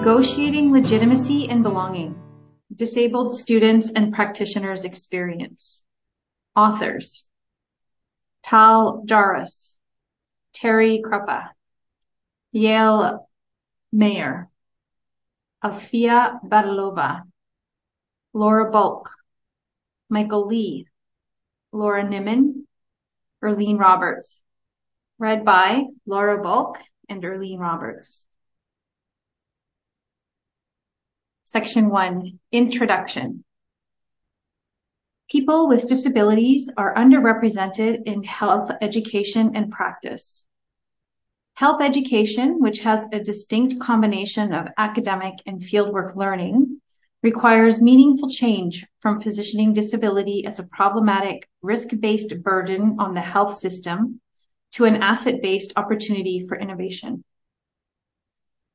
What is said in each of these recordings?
Negotiating Legitimacy and Belonging, Disabled Students and Practitioners Experience. Authors, Tal Jarus, Terry Krupa, Yael Mayer, Alfiya Battalova, Laura Bulk, Michael Lee, Laura Nimmon, Earllene Roberts. Read by Laura Bulk and Earllene Roberts. Section 1 Introduction People with disabilities are underrepresented in health education and practice. Health education, which has a distinct combination of academic and fieldwork learning, requires meaningful change from positioning disability as a problematic risk-based burden on the health system to an asset-based opportunity for innovation.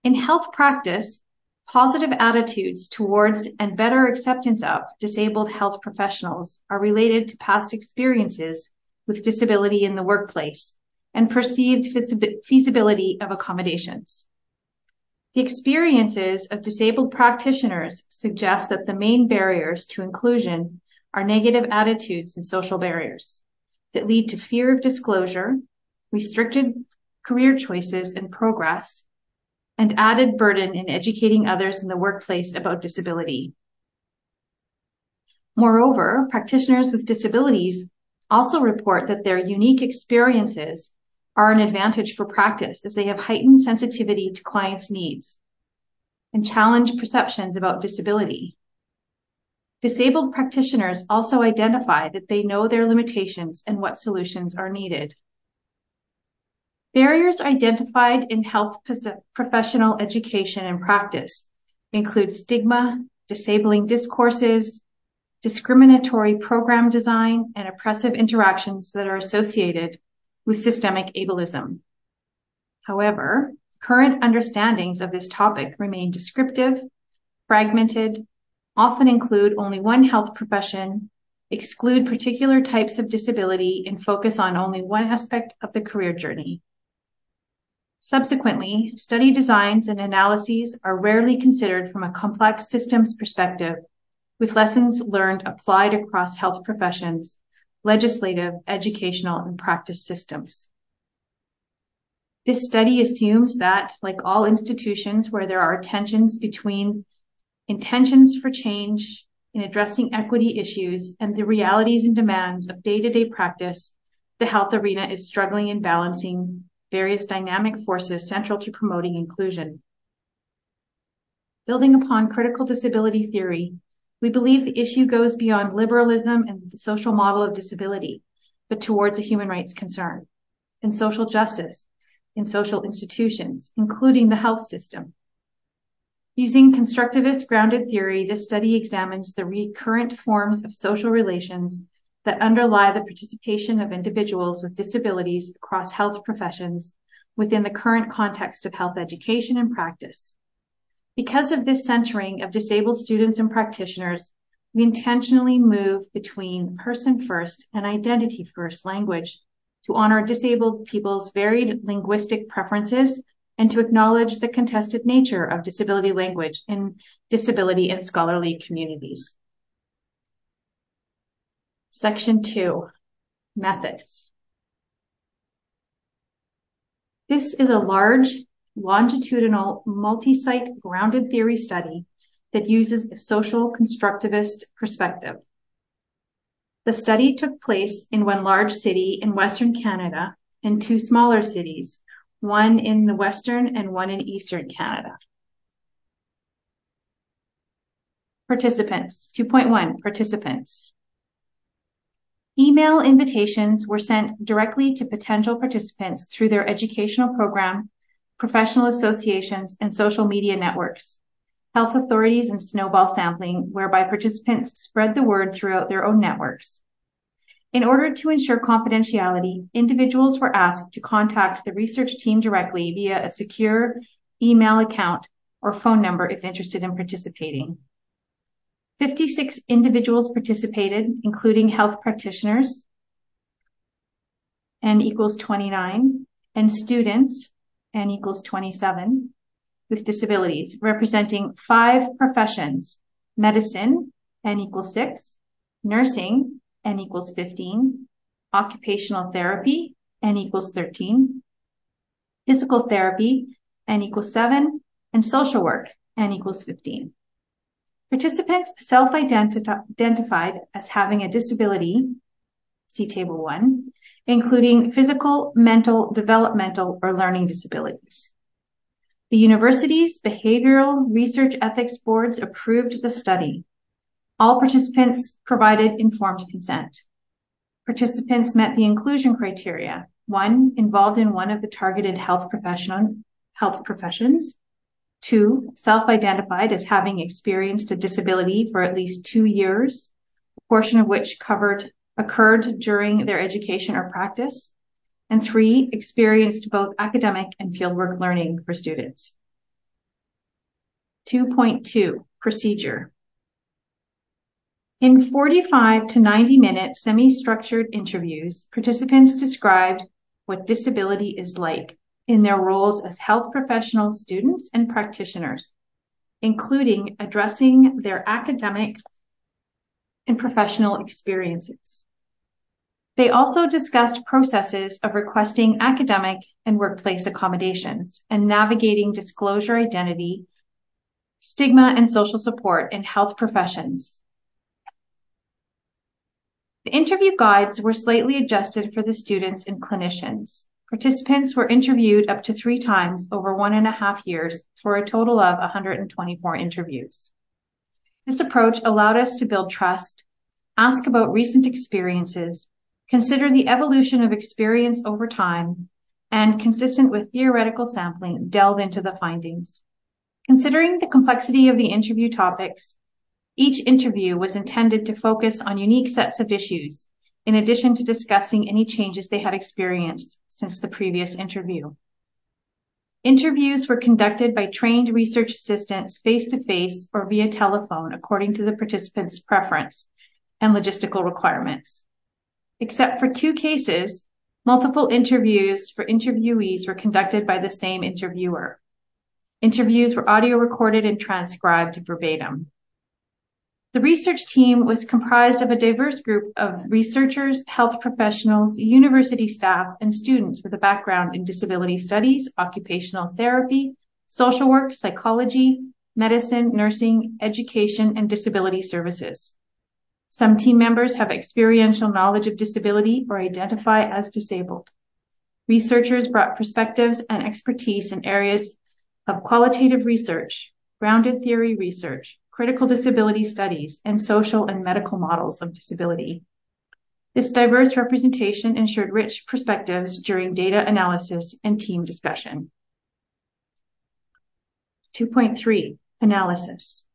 In health practice, Positive attitudes towards and better acceptance of disabled health professionals are related to past experiences with disability in the workplace and perceived feasibility of accommodations. The experiences of disabled practitioners suggest that the main barriers to inclusion are negative attitudes and social barriers that lead to fear of disclosure, restricted career choices and progress, and added burden in educating others in the workplace about disability. Moreover, practitioners with disabilities also report that their unique experiences are an advantage for practice as they have heightened sensitivity to clients' needs and challenge perceptions about disability. Disabled practitioners also identify that they know their limitations and what solutions are needed. Barriers identified in health professional education and practice include stigma, disabling discourses, discriminatory program design, and oppressive interactions that are associated with systemic ableism. However, current understandings of this topic remain descriptive, fragmented, often include only one health profession, exclude particular types of disability, and focus on only one aspect of the career journey. Subsequently, study designs and analyses are rarely considered from a complex systems perspective, with lessons learned applied across health professions, legislative, educational, and practice systems. This study assumes that, like all institutions where there are tensions between intentions for change in addressing equity issues and the realities and demands of day-to-day practice, the health arena is struggling in balancing various dynamic forces central to promoting inclusion. Building upon critical disability theory, we believe the issue goes beyond liberalism and the social model of disability, but towards a human rights concern and social justice in social institutions, including the health system. Using constructivist grounded theory, this study examines the recurrent forms of social relations that underlie the participation of individuals with disabilities across health professions within the current context of health education and practice. Because of this centering of disabled students and practitioners, we intentionally move between person first and identity first language to honor disabled people's varied linguistic preferences and to acknowledge the contested nature of disability language in disability and scholarly communities. Section 2 Methods. This is a large, longitudinal, multi-site grounded theory study that uses a social constructivist perspective. The study took place in one large city in Western Canada and two smaller cities, one in the Western and one in Eastern Canada. Participants. 2.1 Participants. Email invitations were sent directly to potential participants through their educational program, professional associations, and social media networks, health authorities, and snowball sampling, whereby participants spread the word throughout their own networks. In order to ensure confidentiality, individuals were asked to contact the research team directly via a secure email account or phone number if interested in participating. 56 individuals participated, including health practitioners, N equals 29, and students, N equals 27. with disabilities, representing five professions: medicine, N equals six, nursing, N equals 15, occupational therapy, N equals 13, physical therapy, N equals seven, and social work, N equals 15. Participants self-identified as having a disability, see table one, including physical, mental, developmental, or learning disabilities. The university's behavioral research ethics boards approved the study. All participants provided informed consent. Participants met the inclusion criteria. One, involved in one of the targeted health professions. Two, self-identified as having experienced a disability for at least two years, a portion of which covered occurred during their education or practice. And three, experienced both academic and fieldwork learning for students. 2.2 Procedure In 45 to 90 minute semi-structured interviews, participants described what disability is like in their roles as health professional students and practitioners, including addressing their academic and professional experiences. They also discussed processes of requesting academic and workplace accommodations and navigating disclosure identity, stigma, and social support in health professions. The interview guides were slightly adjusted for the students and clinicians. Participants were interviewed up to three times over one and a half years for a total of 124 interviews. This approach allowed us to build trust, ask about recent experiences, consider the evolution of experience over time, and consistent with theoretical sampling, delve into the findings. Considering the complexity of the interview topics, each interview was intended to focus on unique sets of issues in addition to discussing any changes they had experienced since the previous interview. Interviews were conducted by trained research assistants face-to-face or via telephone according to the participant's preference and logistical requirements. Except for two cases, multiple interviews for interviewees were conducted by the same interviewer. Interviews were audio recorded and transcribed verbatim. The research team was comprised of a diverse group of researchers, health professionals, university staff, and students with a background in disability studies, occupational therapy, social work, psychology, medicine, nursing, education, and disability services. Some team members have experiential knowledge of disability or identify as disabled. Researchers brought perspectives and expertise in areas of qualitative research, grounded theory research, critical disability studies, and social and medical models of disability. This diverse representation ensured rich perspectives during data analysis and team discussion. 2.3 Analysis.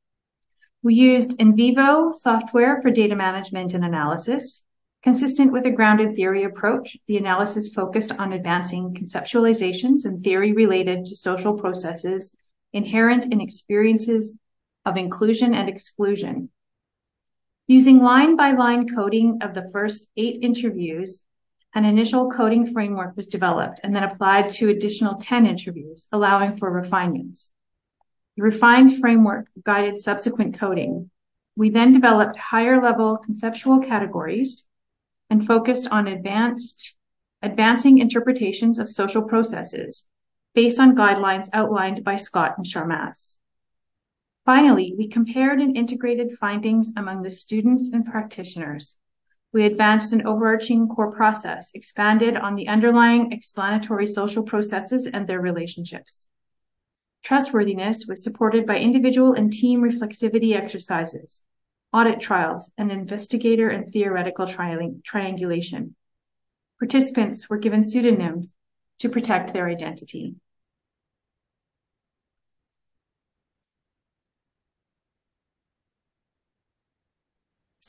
We used NVivo software for data management and analysis. Consistent with a grounded theory approach, the analysis focused on advancing conceptualizations and theory related to social processes inherent in experiences of inclusion and exclusion. Using line-by-line coding of the first eight interviews, an initial coding framework was developed and then applied to additional 10 interviews, allowing for refinements. The refined framework guided subsequent coding. We then developed higher-level conceptual categories and focused on advanced advancing interpretations of social processes based on guidelines outlined by Scott and Charmaz. Finally, we compared and integrated findings among the students and practitioners. We advanced an overarching core process, expanded on the underlying explanatory social processes and their relationships. Trustworthiness was supported by individual and team reflexivity exercises, audit trials, and investigator and theoretical triangulation. Participants were given pseudonyms to protect their identity.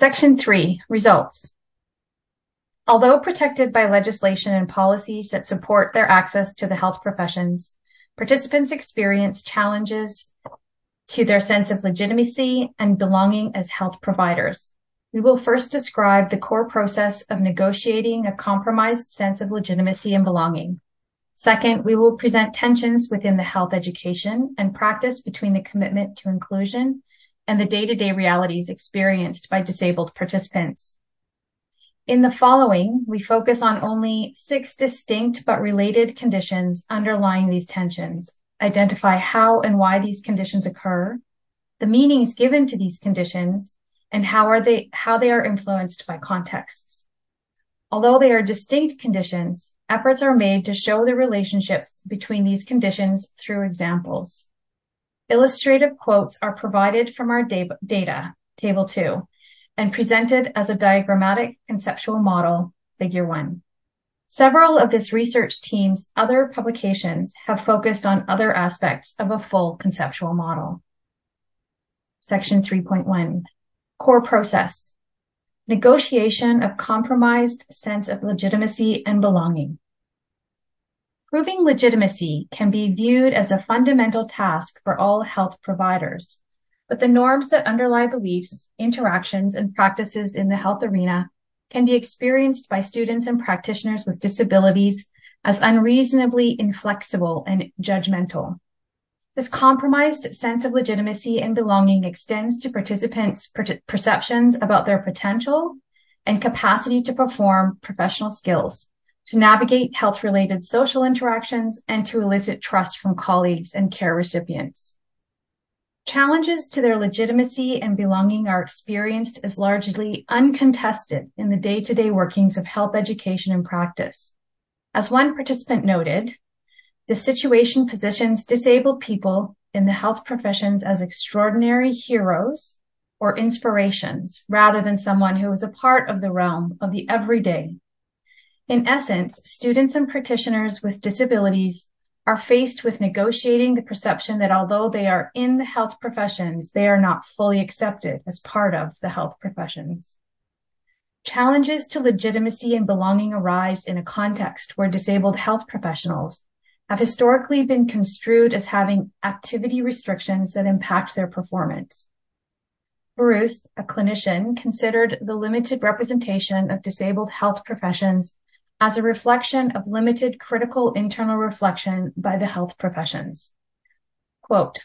Section 3 Results Although protected by legislation and policies that support their access to the health professions, participants experience challenges to their sense of legitimacy and belonging as health providers. We will first describe the core process of negotiating a compromised sense of legitimacy and belonging. Second, we will present tensions within the health education and practice between the commitment to inclusion and the day-to-day realities experienced by disabled participants. In the following, we focus on only six distinct but related conditions underlying these tensions, identify how and why these conditions occur, the meanings given to these conditions, and how they are influenced by contexts. Although they are distinct conditions, efforts are made to show the relationships between these conditions through examples. Illustrative quotes are provided from our data, Table 2, and presented as a diagrammatic conceptual model, Figure 1. Several of this research team's other publications have focused on other aspects of a full conceptual model. Section 3.1 Core Process Negotiation of compromised sense of legitimacy and belonging. Proving legitimacy can be viewed as a fundamental task for all health providers, but the norms that underlie beliefs, interactions, and practices in the health arena can be experienced by students and practitioners with disabilities as unreasonably inflexible and judgmental. This compromised sense of legitimacy and belonging extends to participants' per- perceptions about their potential and capacity to perform professional skills, to navigate health related social interactions, and to elicit trust from colleagues and care recipients. Challenges to their legitimacy and belonging are experienced as largely uncontested in the day to day workings of health education and practice. As one participant noted, the situation positions disabled people in the health professions as extraordinary heroes or inspirations rather than someone who is a part of the realm of the everyday. In essence, students and practitioners with disabilities are faced with negotiating the perception that although they are in the health professions, they are not fully accepted as part of the health professions. Challenges to legitimacy and belonging arise in a context where disabled health professionals have historically been construed as having activity restrictions that impact their performance. Bruce, a clinician, considered the limited representation of disabled health professions as a reflection of limited critical internal reflection by the health professions. Quote,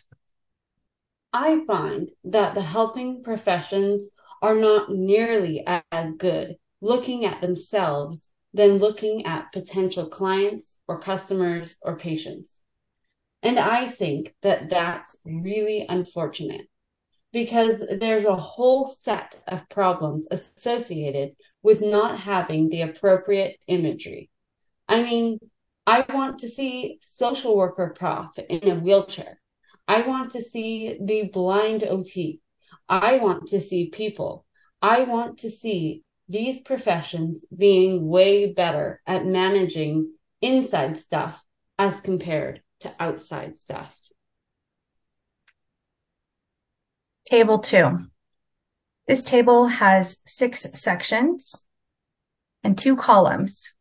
I find that the helping professions are not nearly as good looking at themselves than looking at potential clients or customers or patients. And I think that that's really unfortunate because there's a whole set of problems associated with not having the appropriate imagery. I mean, I want to see social worker prof in a wheelchair. I want to see the blind OT. I want to see people. I want to see these professions being way better at managing inside stuff as compared to outside stuff. Table two. This table has six sections and two columns.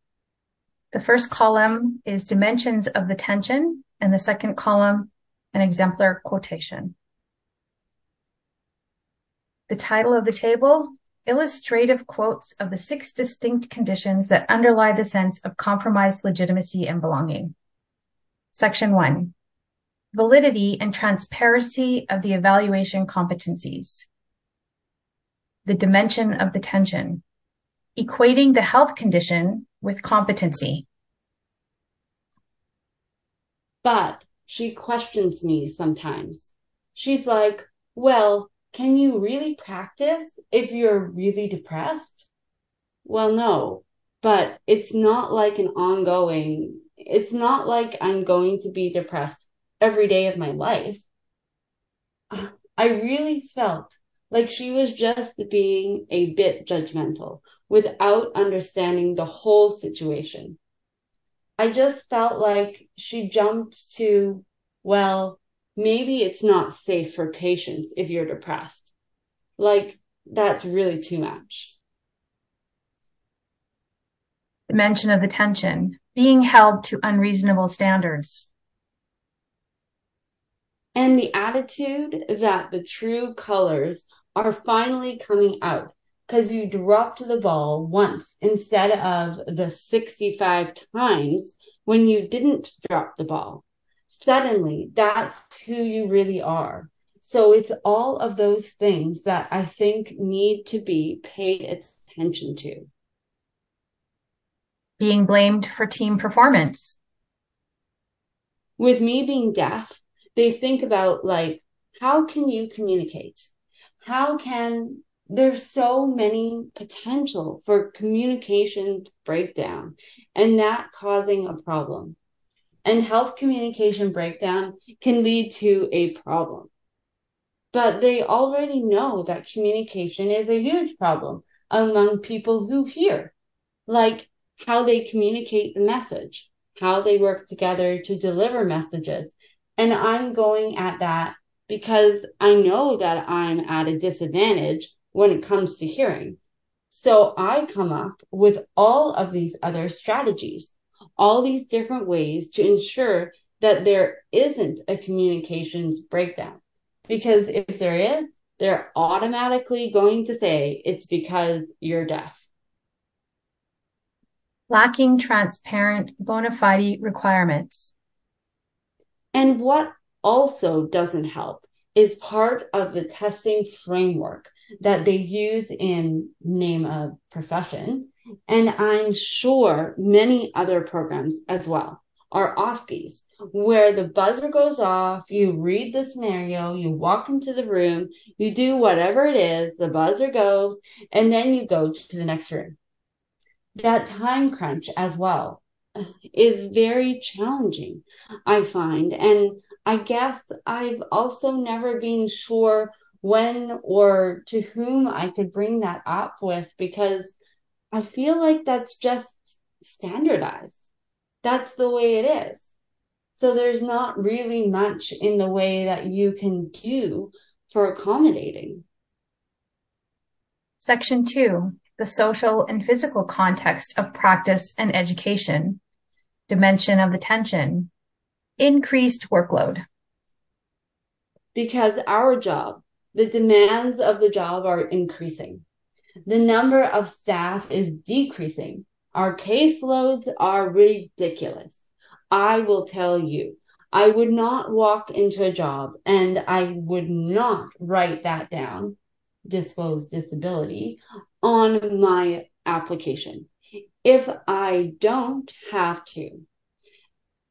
The first column is dimensions of the tension and the second column, an exemplar quotation. The title of the table illustrative quotes of the six distinct conditions that underlie the sense of compromised legitimacy and belonging. Section one, validity and transparency of the evaluation competencies. The dimension of the tension, equating the health condition with competency. But she questions me sometimes. She's like, well, can you really practice if you're really depressed? Well, no, but it's not like an ongoing, it's not like I'm going to be depressed every day of my life. I really felt like she was just being a bit judgmental without understanding the whole situation. I just felt like she jumped to, well, maybe it's not safe for patients if you're depressed. Like, that's really too much. The mention of the tension, being held to unreasonable standards. And the attitude that the true colors are finally coming out because you dropped the ball once instead of the 65 times when you didn't drop the ball. Suddenly, that's who you really are. So it's all of those things that I think need to be paid attention to. Being blamed for team performance. With me being deaf, they think about like, how can you communicate? How can there's so many potential for communication breakdown and that causing a problem. And health communication breakdown can lead to a problem. But they already know that communication is a huge problem among people who hear, like how they communicate the message, how they work together to deliver messages. And I'm going at that because I know that I'm at a disadvantage when it comes to hearing. So I come up with all of these other strategies, all these different ways to ensure that there isn't a communications breakdown. Because if there is, they're automatically going to say it's because you're deaf. Lacking transparent bona fide requirements. And what also doesn't help is part of the testing framework that they use in name of profession. And I'm sure many other programs as well are OSCEs where the buzzer goes off, you read the scenario, you walk into the room, you do whatever it is, the buzzer goes, and then you go to the next room. That time crunch as well is very challenging, I find. And I guess I've also never been sure when or to whom I could bring that up with because I feel like that's just standardized. That's the way it is. So there's not really much in the way that you can do for accommodating. Section two, the social and physical context of practice and education, dimension of the tension, increased workload. Because our job the demands of the job are increasing. The number of staff is decreasing. Our caseloads are ridiculous. I will tell you, I would not walk into a job and I would not write that down, disclose disability, on my application if I don't have to.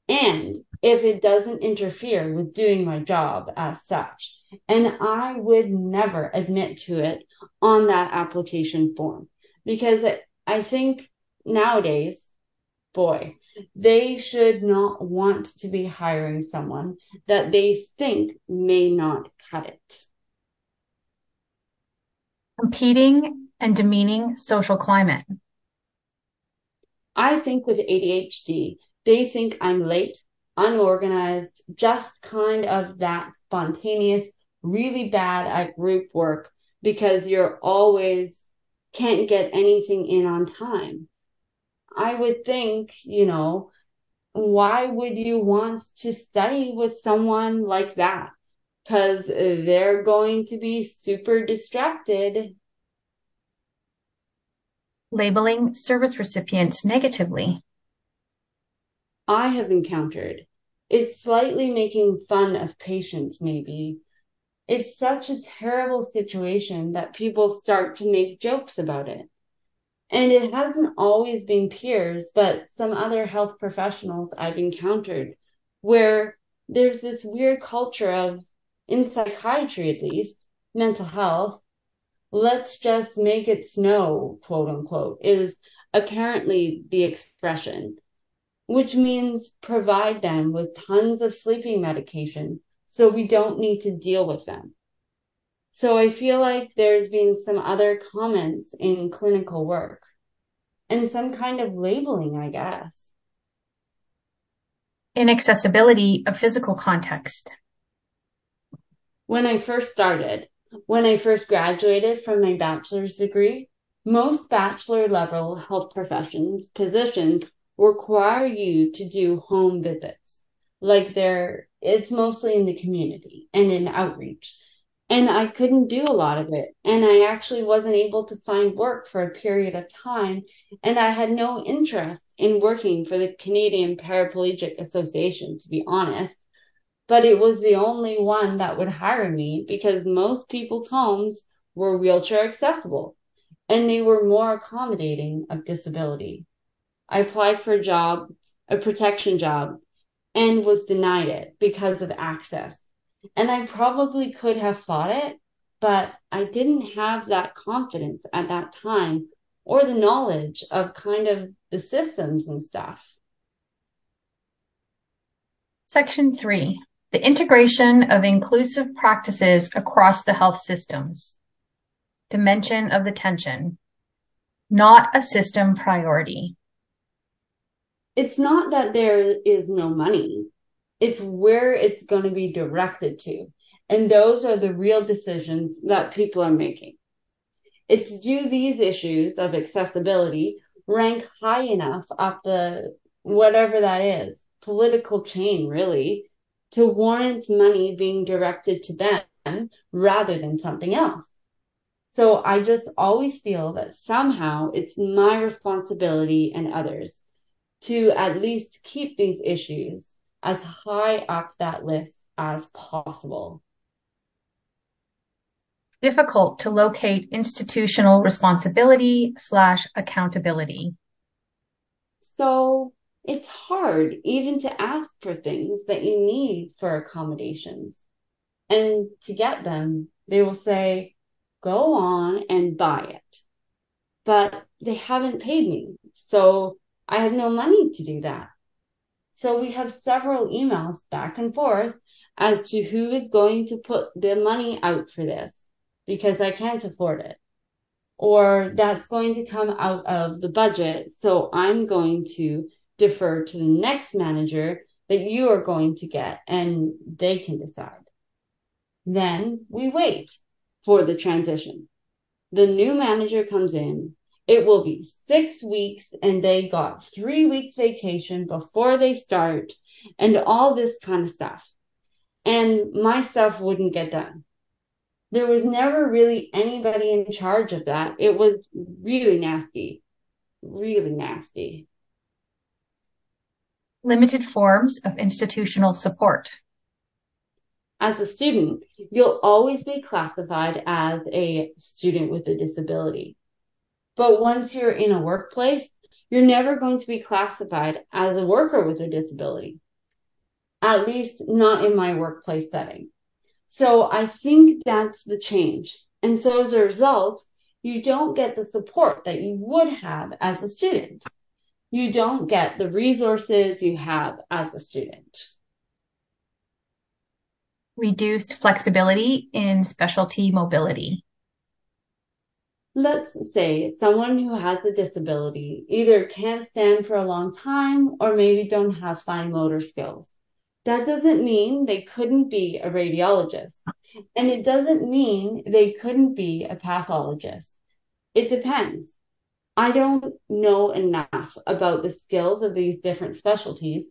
And if it doesn't interfere with doing my job as such. And I would never admit to it on that application form because I think nowadays, boy, they should not want to be hiring someone that they think may not cut it. Competing and demeaning social climate. I think with ADHD, they think I'm late, unorganized, just kind of that spontaneous, really bad at group work because you're always can't get anything in on time. I would think, you know, why would you want to study with someone like that? Because they're going to be super distracted. Labeling service recipients negatively. I have encountered. It's slightly making fun of patients, maybe. It's such a terrible situation that people start to make jokes about it. And it hasn't always been peers, but some other health professionals I've encountered where there's this weird culture of, in psychiatry at least, mental health, let's just make it snow, quote unquote, is apparently the expression which means provide them with tons of sleeping medication so we don't need to deal with them. So I feel like there's been some other comments in clinical work and some kind of labeling, I guess. Inaccessibility of physical context. When I first started, when I first graduated from my bachelor's degree, most bachelor level health professions positions require you to do home visits. Like there, it's mostly in the community and in outreach. and I couldn't do a lot of it. And I actually wasn't able to find work for a period of time. And I had no interest in working for the Canadian Paraplegic Association, to be honest. But it was the only one that would hire me because most people's homes were wheelchair accessible and they were more accommodating of disability. I applied for a job, a protection job, and was denied it because of access. And I probably could have fought it, but I didn't have that confidence at that time or the knowledge of kind of the systems and stuff. Section three, the integration of inclusive practices across the health systems. Dimension of the tension, not a system priority. It's not that there is no money. It's where it's going to be directed to. And those are the real decisions that people are making. It's do these issues of accessibility rank high enough up the whatever that is, political chain really, to warrant money being directed to them rather than something else. So I just always feel that somehow it's my responsibility and others to at least keep these issues as high up that list as possible. Difficult to locate institutional responsibility slash accountability. So it's hard even to ask for things that you need for accommodations. And to get them, they will say, go on and buy it. But they haven't paid me. So I have no money to do that. So we have several emails back and forth as to who is going to put the money out for this because I can't afford it. Or that's going to come out of the budget. So I'm going to defer to the next manager that you are going to get and they can decide. Then we wait for the transition. The new manager comes in it will be six weeks and they got three weeks vacation before they start and all this kind of stuff. And my stuff wouldn't get done. There was never really anybody in charge of that. It was really nasty, really nasty. Limited forms of institutional support. As a student, you'll always be classified as a student with a disability. But once you're in a workplace, you're never going to be classified as a worker with a disability. At least not in my workplace setting. So I think that's the change. And so as a result, you don't get the support that you would have as a student. You don't get the resources you have as a student. Reduced flexibility in specialty mobility let's say someone who has a disability either can't stand for a long time or maybe don't have fine motor skills. That doesn't mean they couldn't be a radiologist. And it doesn't mean they couldn't be a pathologist. It depends. I don't know enough about the skills of these different specialties,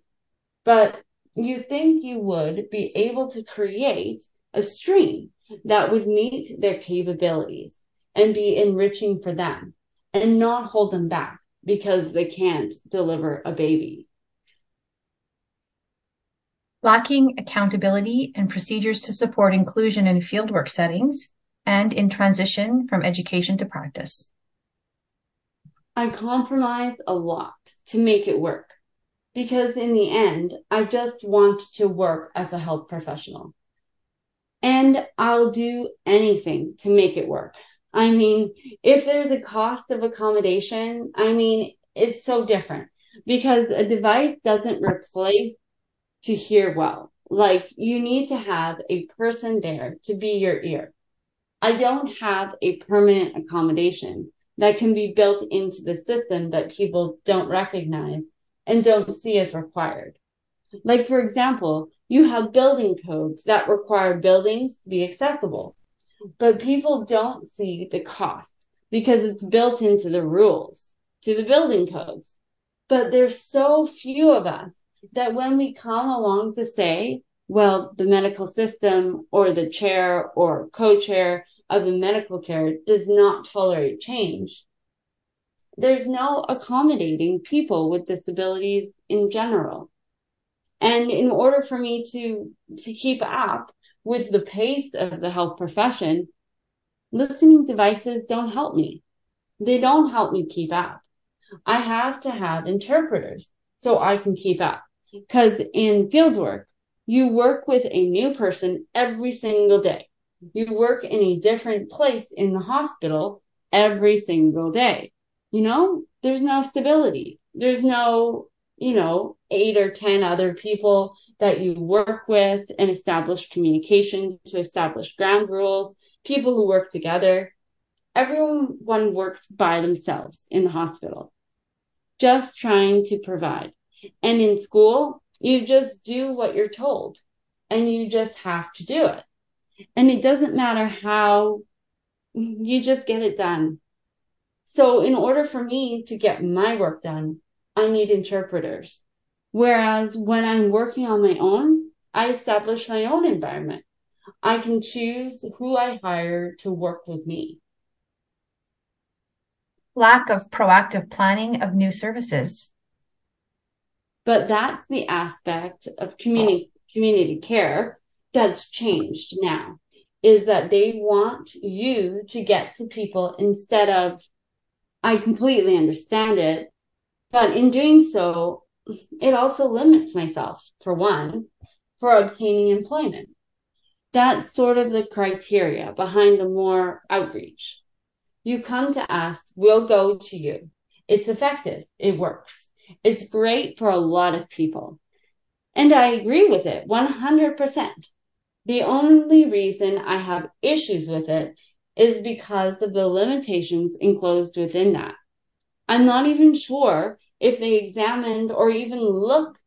but you think you would be able to create a stream that would meet their capabilities and be enriching for them and not hold them back because they can't deliver a baby. Lacking accountability and procedures to support inclusion in fieldwork settings and in transition from education to practice. I compromise a lot to make it work because in the end, I just want to work as a health professional. And I'll do anything to make it work. I mean, if there's a cost of accommodation, I mean, it's so different because a device doesn't replace to hear well. Like you need to have a person there to be your ear. I don't have a permanent accommodation that can be built into the system that people don't recognize and don't see as required. Like for example, you have building codes that require buildings to be accessible but people don't see the cost because it's built into the rules, to the building codes. But there's so few of us that when we come along to say well, the medical system or the chair or co-chair of the medical care does not tolerate change. There's no accommodating people with disabilities in general. And in order for me to, to keep up with the pace of the health profession, listening devices don't help me. They don't help me keep up. I have to have interpreters so I can keep up. Cause in fieldwork, you work with a new person every single day. You work in a different place in the hospital every single day. You know, there's no stability. There's no, you know, eight or 10 other people that you work with and establish communication to establish ground rules, people who work together. Everyone works by themselves in the hospital, just trying to provide. And in school, you just do what you're told and you just have to do it. And it doesn't matter how you just get it done. So in order for me to get my work done, I need interpreters. Whereas when I'm working on my own, I establish my own environment. I can choose who I hire to work with me. Lack of proactive planning of new services. But that's the aspect of community, community care that's changed now is that they want you to get to people instead of, I completely understand it, but in doing so, it also limits myself for one, for obtaining employment. That's sort of the criteria behind the more outreach. You come to us, we'll go to you. It's effective. It works. It's great for a lot of people. And I agree with it 100%. The only reason I have issues with it is because of the limitations enclosed within that. I'm not even sure if they examined or even looked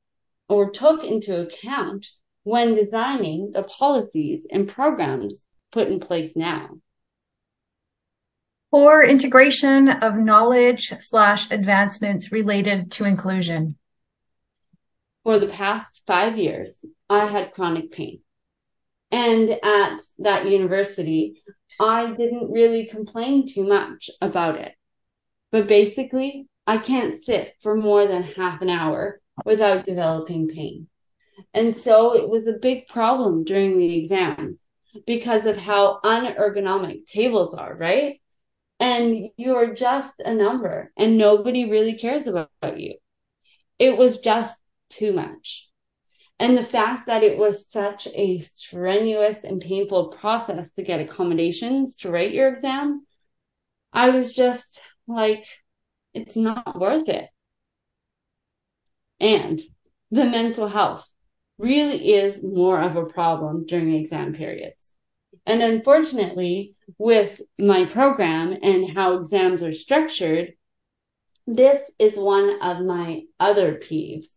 or took into account when designing the policies and programs put in place now. Poor integration of knowledge slash advancements related to inclusion. For the past five years, I had chronic pain. And at that university, I didn't really complain too much about it. But basically, I can't sit for more than half an hour without developing pain. And so it was a big problem during the exams because of how unergonomic tables are, right? and you're just a number and nobody really cares about you. It was just too much. And the fact that it was such a strenuous and painful process to get accommodations to write your exam, I was just like, it's not worth it. And the mental health really is more of a problem during exam periods. And unfortunately, with my program and how exams are structured, this is one of my other peeves.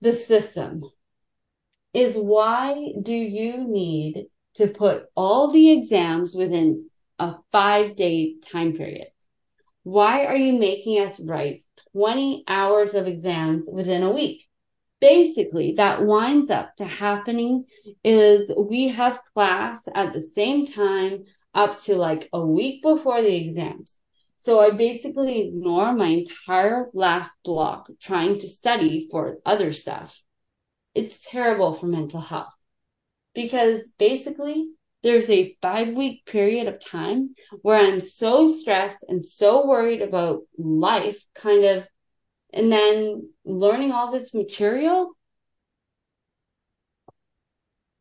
The system is why do you need to put all the exams within a five day time period? Why are you making us write 20 hours of exams within a week? basically that winds up to happening is we have class at the same time up to like a week before the exams. So I basically ignore my entire last block trying to study for other stuff. It's terrible for mental health because basically there's a five week period of time where I'm so stressed and so worried about life kind of and then learning all this material.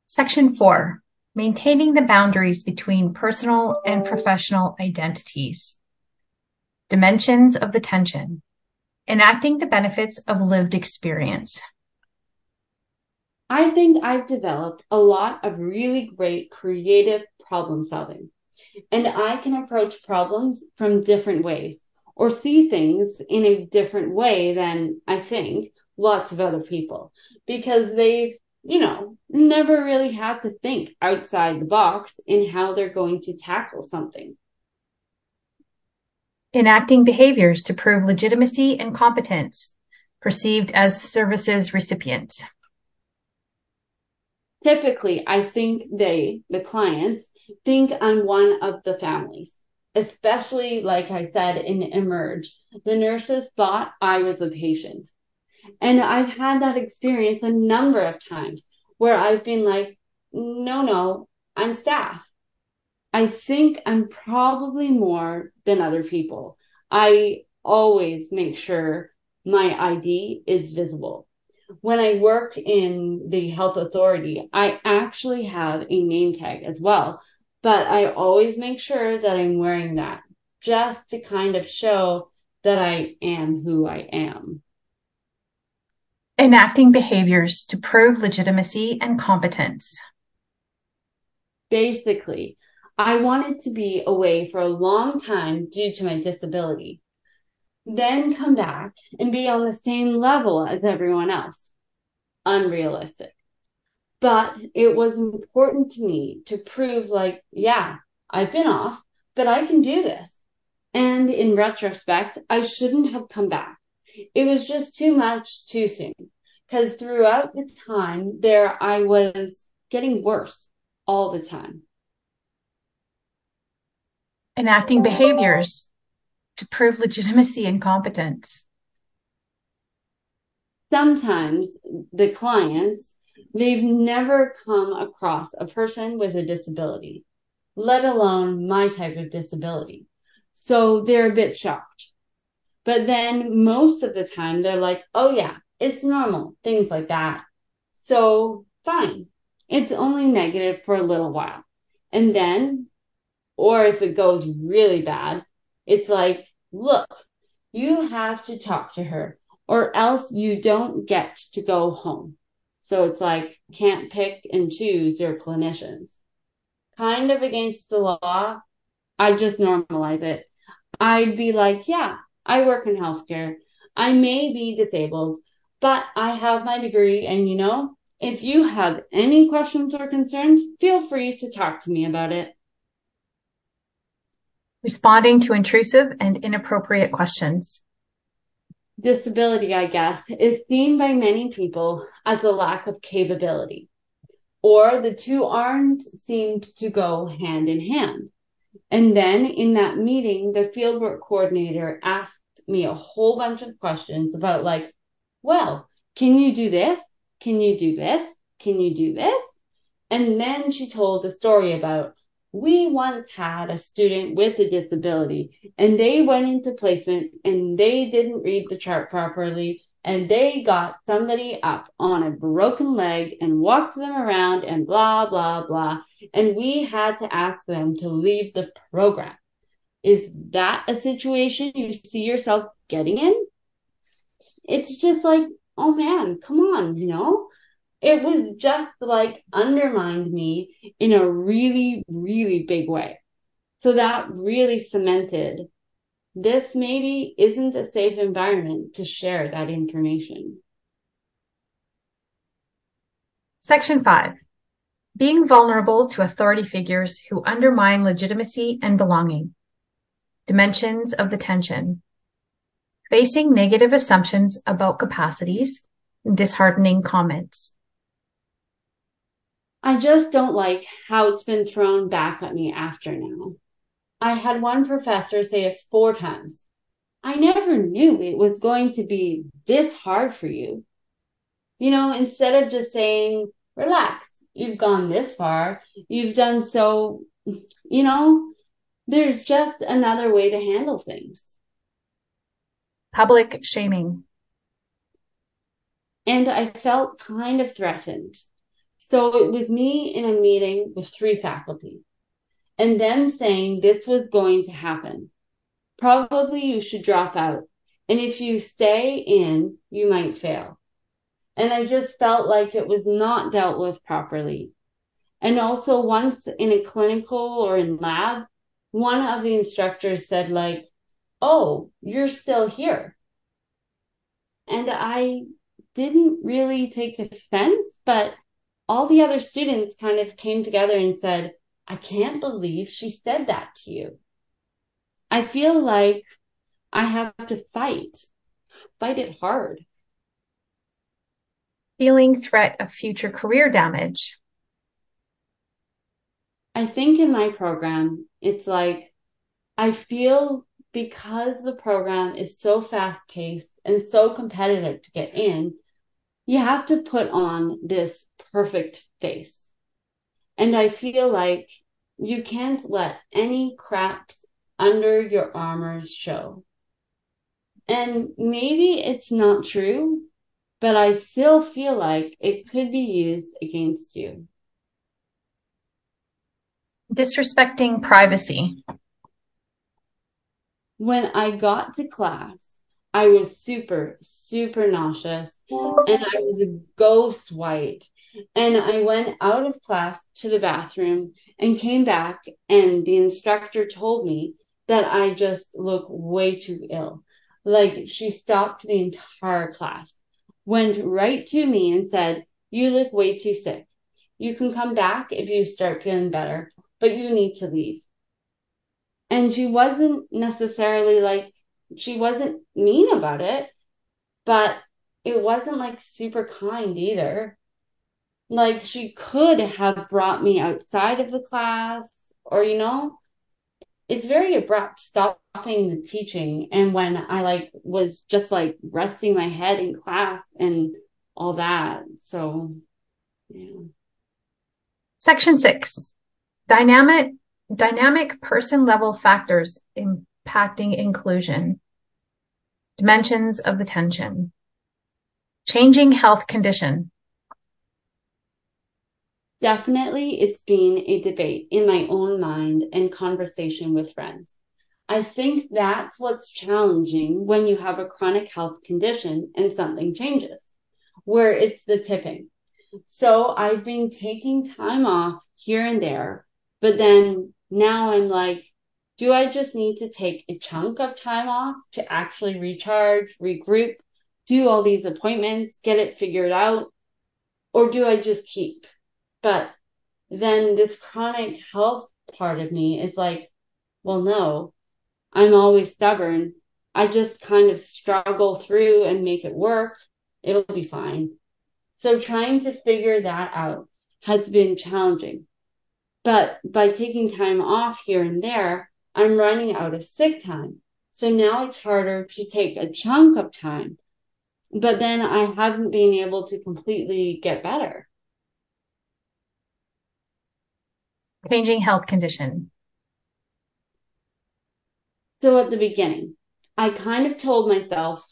Section four, maintaining the boundaries between personal and professional identities. Dimensions of the tension, enacting the benefits of lived experience. I think I've developed a lot of really great creative problem solving and I can approach problems from different ways or see things in a different way than I think lots of other people because they've, you know, never really had to think outside the box in how they're going to tackle something. Enacting behaviors to prove legitimacy and competence perceived as services recipients. Typically I think they, the clients, think I'm one of the families, especially like I said in Emerge. The nurses thought I was a patient. And I've had that experience a number of times where I've been like, no, no, I'm staff. I think I'm probably more than other people. I always make sure my ID is visible. When I work in the health authority, I actually have a name tag as well, but I always make sure that I'm wearing that just to kind of show that I am who I am. Enacting behaviors to prove legitimacy and competence. Basically, I wanted to be away for a long time due to my disability, then come back and be on the same level as everyone else. Unrealistic. But it was important to me to prove like, yeah, I've been off, but I can do this. And in retrospect, I shouldn't have come back. It was just too much too soon. Cause throughout the time there, I was getting worse all the time. Enacting behaviors to prove legitimacy and competence. Sometimes the clients, they've never come across a person with a disability, let alone my type of disability. So they're a bit shocked. But then most of the time they're like, oh yeah, it's normal, things like that. So fine. It's only negative for a little while. And then, or if it goes really bad, it's like, look, you have to talk to her or else you don't get to go home. So it's like, can't pick and choose your clinicians. Kind of against the law. I just normalize it. I'd be like, yeah, I work in healthcare. I may be disabled, but I have my degree and you know, if you have any questions or concerns, feel free to talk to me about it. Responding to intrusive and inappropriate questions. Disability, I guess, is seen by many people as a lack of capability, or the two aren't seemed to go hand in hand. And then in that meeting, the fieldwork coordinator asked me a whole bunch of questions about like, well, can you do this? Can you do this? Can you do this? And then she told a story about we once had a student with a disability and they went into placement and they didn't read the chart properly and they got somebody up on a broken leg and walked them around and blah, blah, blah. And we had to ask them to leave the program. Is that a situation you see yourself getting in? It's just like, oh man, come on, you know? It was just like undermined me in a really, really big way. So that really cemented this maybe isn't a safe environment to share that information. Section 5. Being vulnerable to authority figures who undermine legitimacy and belonging. Dimensions of the tension. Facing negative assumptions about capacities, disheartening comments. I just don't like how it's been thrown back at me after now. I had one professor say it four times. I never knew it was going to be this hard for you. You know, instead of just saying, relax, you've gone this far, you've done so, you know, there's just another way to handle things. Public shaming. And I felt kind of threatened. So it was me in a meeting with three faculty and them saying this was going to happen. Probably you should drop out. And if you stay in, you might fail. And I just felt like it was not dealt with properly. And also once in a clinical or in lab, one of the instructors said like, Oh, you're still here. And I didn't really take offense, but all the other students kind of came together and said, I can't believe she said that to you. I feel like I have to fight, fight it hard. Feeling threat of future career damage. I think in my program, it's like I feel because the program is so fast paced and so competitive to get in, you have to put on this perfect face. And I feel like you can't let any cracks under your armors show. And maybe it's not true, but I still feel like it could be used against you. Disrespecting privacy. When I got to class, I was super, super nauseous and I was a ghost white. And I went out of class to the bathroom and came back and the instructor told me that I just look way too ill. Like she stopped the entire class, went right to me and said, you look way too sick. You can come back if you start feeling better, but you need to leave. And she wasn't necessarily like, she wasn't mean about it, but it wasn't like super kind either. Like she could have brought me outside of the class or, you know, it's very abrupt stopping the teaching. And when I like was just like resting my head in class and all that. So, yeah. Section six, dynamic, dynamic person level factors impacting inclusion. Dimensions of the tension. Changing health condition. Definitely, it's been a debate in my own mind and conversation with friends. I think that's what's challenging when you have a chronic health condition and something changes, where it's the tipping. So I've been taking time off here and there, but then now I'm like, do I just need to take a chunk of time off to actually recharge, regroup, do all these appointments, get it figured out? Or do I just keep? But then this chronic health part of me is like, well, no, I'm always stubborn. I just kind of struggle through and make it work. It'll be fine. So trying to figure that out has been challenging. But by taking time off here and there, I'm running out of sick time. So now it's harder to take a chunk of time. But then I haven't been able to completely get better. Changing health condition. So at the beginning, I kind of told myself,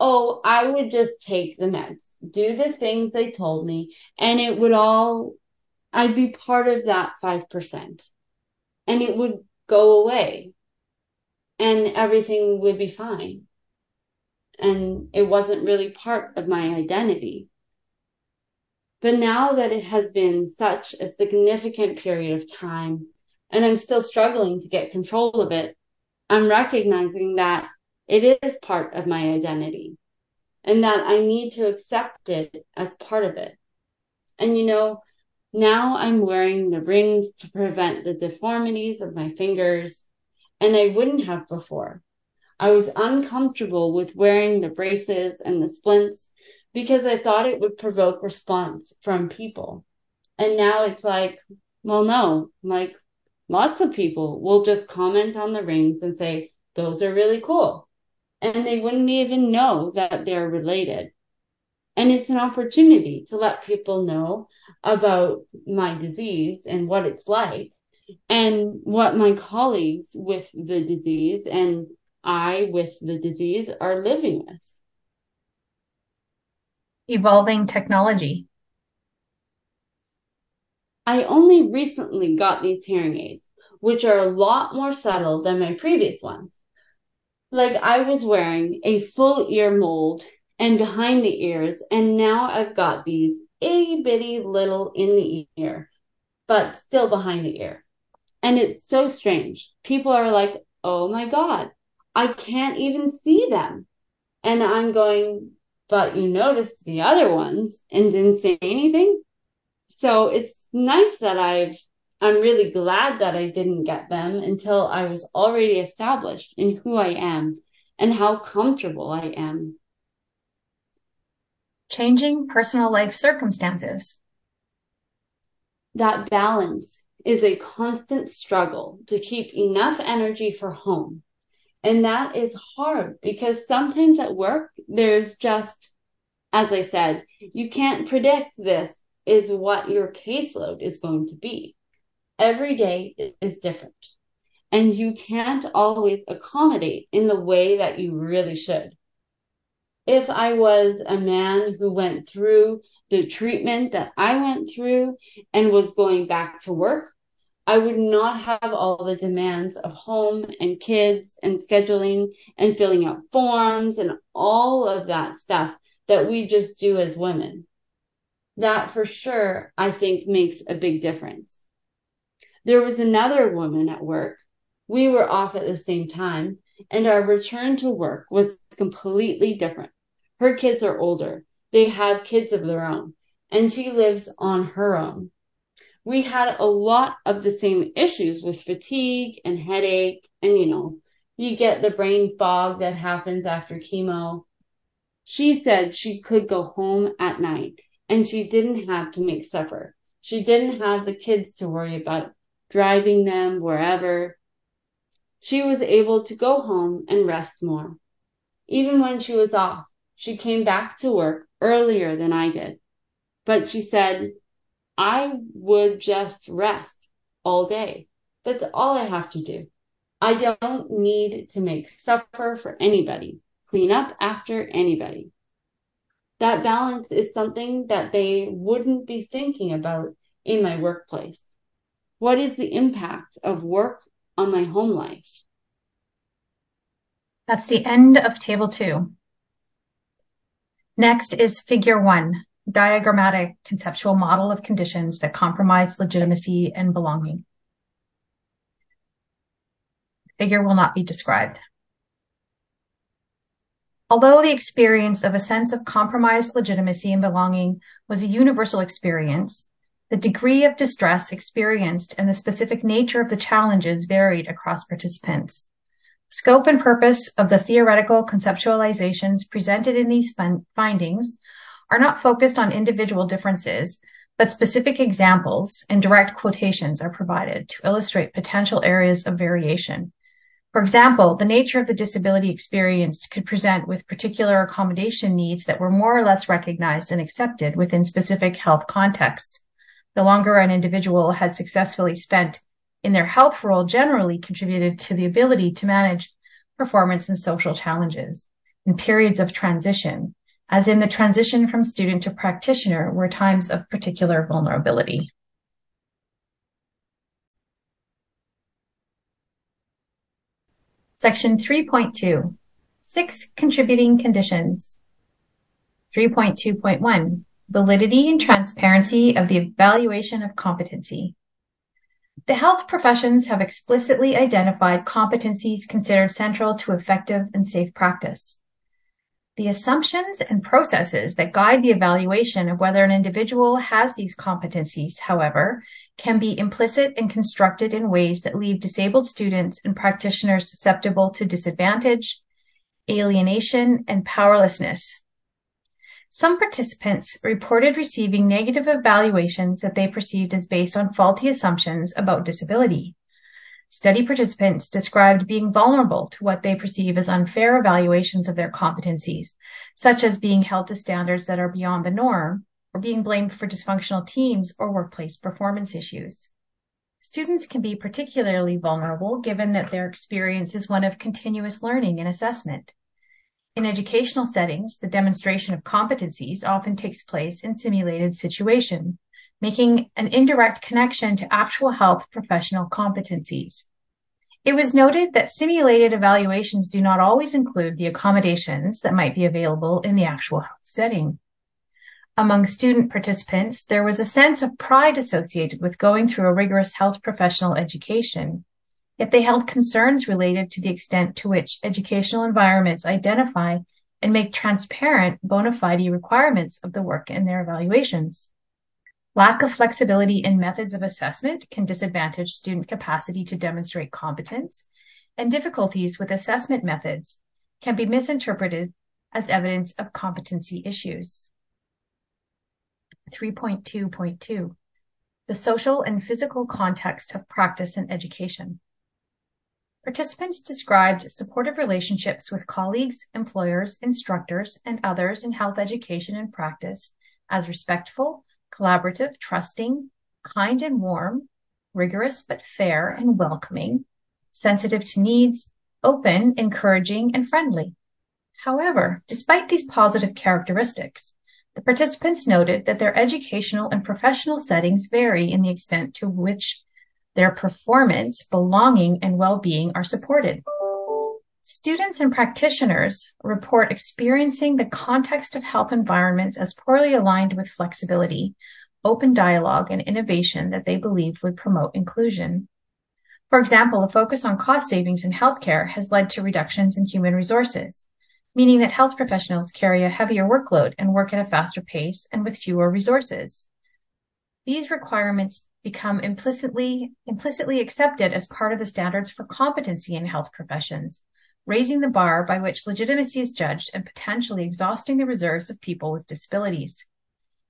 oh, I would just take the meds, do the things they told me, and it would all, I'd be part of that 5%. And it would go away. And everything would be fine. And it wasn't really part of my identity. But now that it has been such a significant period of time and I'm still struggling to get control of it, I'm recognizing that it is part of my identity and that I need to accept it as part of it. And you know, now I'm wearing the rings to prevent the deformities of my fingers and I wouldn't have before. I was uncomfortable with wearing the braces and the splints because I thought it would provoke response from people. And now it's like, well, no, like lots of people will just comment on the rings and say, those are really cool. And they wouldn't even know that they're related. And it's an opportunity to let people know about my disease and what it's like and what my colleagues with the disease and I with the disease are living with evolving technology? I only recently got these hearing aids, which are a lot more subtle than my previous ones. Like I was wearing a full ear mold and behind the ears, and now I've got these itty bitty little in the ear, but still behind the ear. And it's so strange. People are like, oh my God, I can't even see them. And I'm going, but you noticed the other ones and didn't say anything. So it's nice that I've, I'm really glad that I didn't get them until I was already established in who I am and how comfortable I am. Changing personal life circumstances. That balance is a constant struggle to keep enough energy for home. And that is hard because sometimes at work, there's just, as I said, you can't predict this is what your caseload is going to be. Every day is different and you can't always accommodate in the way that you really should. If I was a man who went through the treatment that I went through and was going back to work, I would not have all the demands of home and kids and scheduling and filling out forms and all of that stuff that we just do as women. That for sure, I think makes a big difference. There was another woman at work we were off at the same time, and our return to work was completely different. Her kids are older. They have kids of their own, and she lives on her own. We had a lot of the same issues with fatigue and headache, and you know, you get the brain fog that happens after chemo. She said she could go home at night and she didn't have to make supper. She didn't have the kids to worry about driving them wherever she was able to go home and rest more. Even when she was off, she came back to work earlier than I did. But she said, I would just rest all day. That's all I have to do. I don't need to make supper for anybody, clean up after anybody. That balance is something that they wouldn't be thinking about in my workplace. What is the impact of work on my home life. That's the end of table two. Next is figure one, diagrammatic conceptual model of conditions that compromise legitimacy and belonging. Figure will not be described. Although the experience of a sense of compromised legitimacy and belonging was a universal experience, the degree of distress experienced and the specific nature of the challenges varied across participants. Scope and purpose of the theoretical conceptualizations presented in these findings are not focused on individual differences, but specific examples and direct quotations are provided to illustrate potential areas of variation. For example, the nature of the disability experienced could present with particular accommodation needs that were more or less recognized and accepted within specific health contexts the longer an individual has successfully spent in their health role generally contributed to the ability to manage performance and social challenges in periods of transition, as in the transition from student to practitioner were times of particular vulnerability. Section 3.2, six contributing conditions. 3.2.1, validity and transparency of the evaluation of competency. The health professions have explicitly identified competencies considered central to effective and safe practice. The assumptions and processes that guide the evaluation of whether an individual has these competencies, however, can be implicit and constructed in ways that leave disabled students and practitioners susceptible to disadvantage, alienation, and powerlessness some participants reported receiving negative evaluations that they perceived as based on faulty assumptions about disability. Study participants described being vulnerable to what they perceive as unfair evaluations of their competencies, such as being held to standards that are beyond the norm or being blamed for dysfunctional teams or workplace performance issues. Students can be particularly vulnerable given that their experience is one of continuous learning and assessment. In educational settings, the demonstration of competencies often takes place in simulated situation, making an indirect connection to actual health professional competencies. It was noted that simulated evaluations do not always include the accommodations that might be available in the actual health setting. Among student participants, there was a sense of pride associated with going through a rigorous health professional education Yet they held concerns related to the extent to which educational environments identify and make transparent bona fide requirements of the work in their evaluations. Lack of flexibility in methods of assessment can disadvantage student capacity to demonstrate competence, and difficulties with assessment methods can be misinterpreted as evidence of competency issues. 3.2.2 the social and physical context of practice and education. Participants described supportive relationships with colleagues, employers, instructors, and others in health education and practice as respectful, collaborative, trusting, kind and warm, rigorous but fair and welcoming, sensitive to needs, open, encouraging, and friendly. However, despite these positive characteristics, the participants noted that their educational and professional settings vary in the extent to which their performance, belonging, and well-being are supported. Students and practitioners report experiencing the context of health environments as poorly aligned with flexibility, open dialogue, and innovation that they believe would promote inclusion. For example, a focus on cost savings in healthcare has led to reductions in human resources, meaning that health professionals carry a heavier workload and work at a faster pace and with fewer resources. These requirements become implicitly, implicitly accepted as part of the standards for competency in health professions, raising the bar by which legitimacy is judged and potentially exhausting the reserves of people with disabilities.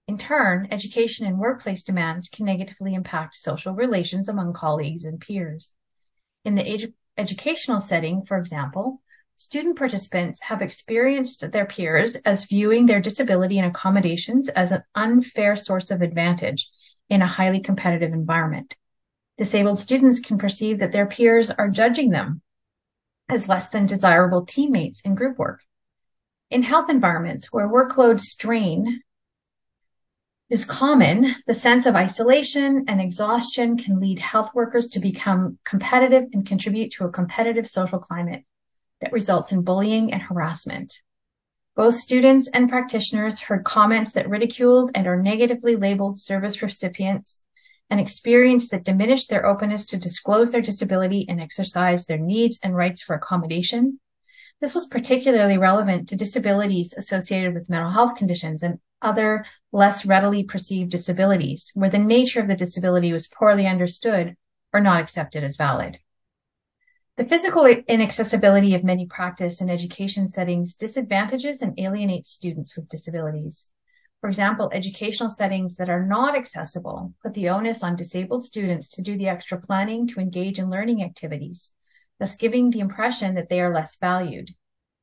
In turn, education and workplace demands can negatively impact social relations among colleagues and peers. In the edu- educational setting, for example, student participants have experienced their peers as viewing their disability and accommodations as an unfair source of advantage in a highly competitive environment. Disabled students can perceive that their peers are judging them as less than desirable teammates in group work. In health environments where workload strain is common, the sense of isolation and exhaustion can lead health workers to become competitive and contribute to a competitive social climate that results in bullying and harassment. Both students and practitioners heard comments that ridiculed and or negatively labeled service recipients, an experience that diminished their openness to disclose their disability and exercise their needs and rights for accommodation. This was particularly relevant to disabilities associated with mental health conditions and other less readily perceived disabilities, where the nature of the disability was poorly understood or not accepted as valid. The physical inaccessibility of many practice and education settings disadvantages and alienates students with disabilities. For example, educational settings that are not accessible put the onus on disabled students to do the extra planning to engage in learning activities, thus giving the impression that they are less valued.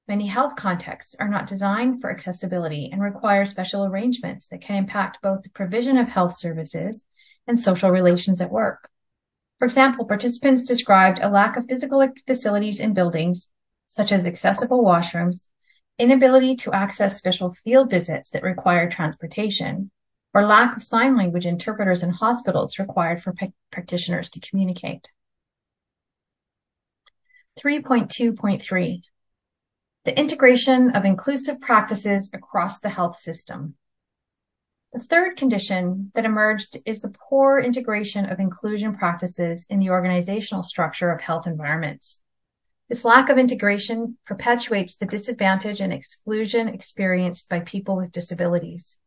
Many health contexts are not designed for accessibility and require special arrangements that can impact both the provision of health services and social relations at work. For example, participants described a lack of physical facilities in buildings, such as accessible washrooms, inability to access special field visits that require transportation, or lack of sign language interpreters in hospitals required for practitioners to communicate. 3.2.3 The integration of inclusive practices across the health system. The third condition that emerged is the poor integration of inclusion practices in the organizational structure of health environments. This lack of integration perpetuates the disadvantage and exclusion experienced by people with disabilities.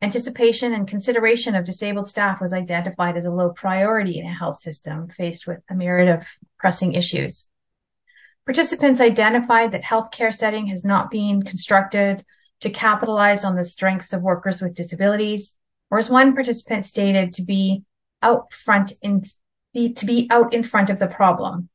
Anticipation and consideration of disabled staff was identified as a low priority in a health system faced with a myriad of pressing issues. Participants identified that healthcare setting has not been constructed to capitalize on the strengths of workers with disabilities, or as one participant stated, to be out front in to be out in front of the problem.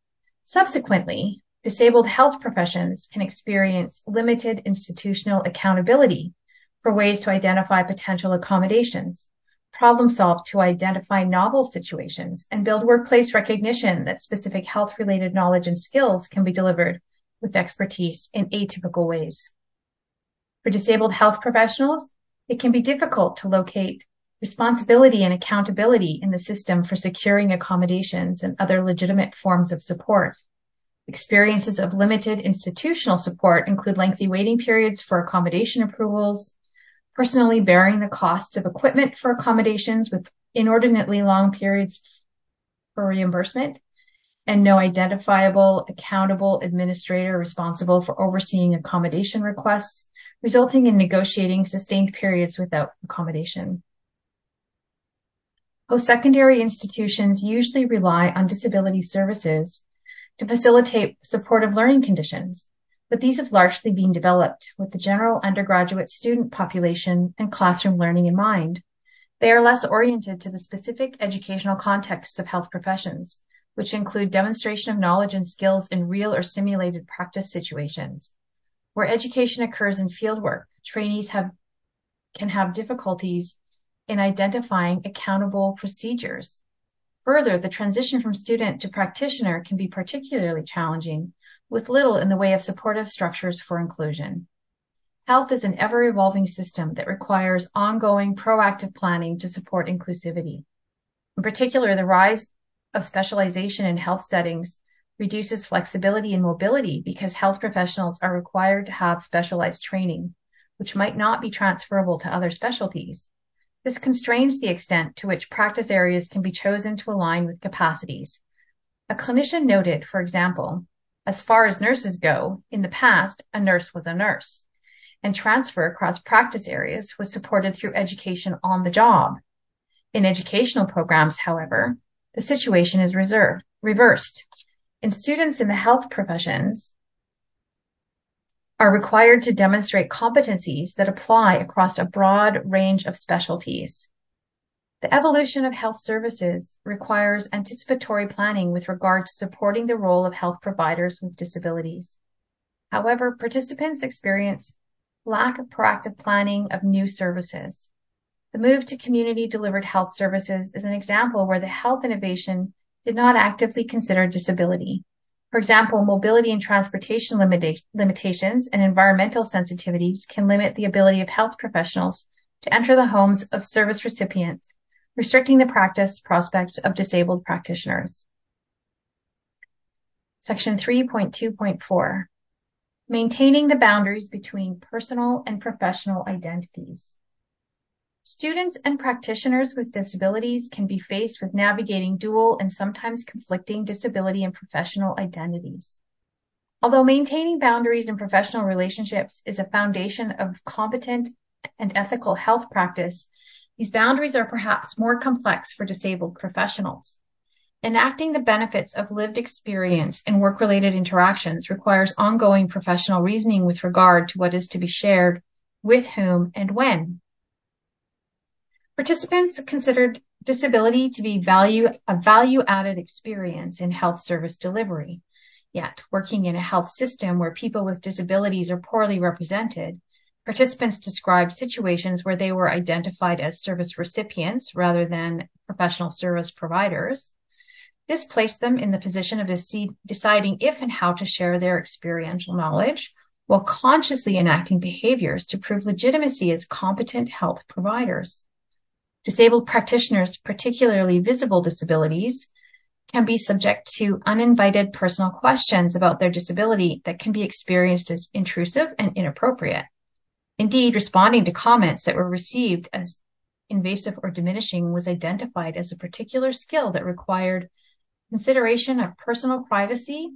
Subsequently, disabled health professions can experience limited institutional accountability for ways to identify potential accommodations, problem solve to identify novel situations, and build workplace recognition that specific health related knowledge and skills can be delivered with expertise in atypical ways. For disabled health professionals, it can be difficult to locate responsibility and accountability in the system for securing accommodations and other legitimate forms of support. Experiences of limited institutional support include lengthy waiting periods for accommodation approvals, personally bearing the costs of equipment for accommodations with inordinately long periods for reimbursement, and no identifiable accountable administrator responsible for overseeing accommodation requests resulting in negotiating sustained periods without accommodation. Post-secondary institutions usually rely on disability services to facilitate supportive learning conditions, but these have largely been developed with the general undergraduate student population and classroom learning in mind. They are less oriented to the specific educational contexts of health professions, which include demonstration of knowledge and skills in real or simulated practice situations. Where education occurs in fieldwork, trainees have, can have difficulties in identifying accountable procedures. Further, the transition from student to practitioner can be particularly challenging, with little in the way of supportive structures for inclusion. Health is an ever evolving system that requires ongoing proactive planning to support inclusivity. In particular, the rise of specialization in health settings reduces flexibility and mobility because health professionals are required to have specialized training, which might not be transferable to other specialties. This constrains the extent to which practice areas can be chosen to align with capacities. A clinician noted, for example, as far as nurses go, in the past, a nurse was a nurse and transfer across practice areas was supported through education on the job. In educational programs, however, the situation is reserved, reversed. In students in the health professions are required to demonstrate competencies that apply across a broad range of specialties. The evolution of health services requires anticipatory planning with regard to supporting the role of health providers with disabilities. However, participants experience lack of proactive planning of new services. The move to community delivered health services is an example where the health innovation did not actively consider disability. For example, mobility and transportation limitations and environmental sensitivities can limit the ability of health professionals to enter the homes of service recipients, restricting the practice prospects of disabled practitioners. Section 3.2.4 Maintaining the boundaries between personal and professional identities. Students and practitioners with disabilities can be faced with navigating dual and sometimes conflicting disability and professional identities. Although maintaining boundaries in professional relationships is a foundation of competent and ethical health practice, these boundaries are perhaps more complex for disabled professionals. Enacting the benefits of lived experience in work-related interactions requires ongoing professional reasoning with regard to what is to be shared, with whom, and when. Participants considered disability to be value, a value-added experience in health service delivery. Yet, working in a health system where people with disabilities are poorly represented, participants described situations where they were identified as service recipients rather than professional service providers, this placed them in the position of deciding if and how to share their experiential knowledge while consciously enacting behaviors to prove legitimacy as competent health providers. Disabled practitioners, particularly visible disabilities, can be subject to uninvited personal questions about their disability that can be experienced as intrusive and inappropriate. Indeed, responding to comments that were received as invasive or diminishing was identified as a particular skill that required consideration of personal privacy,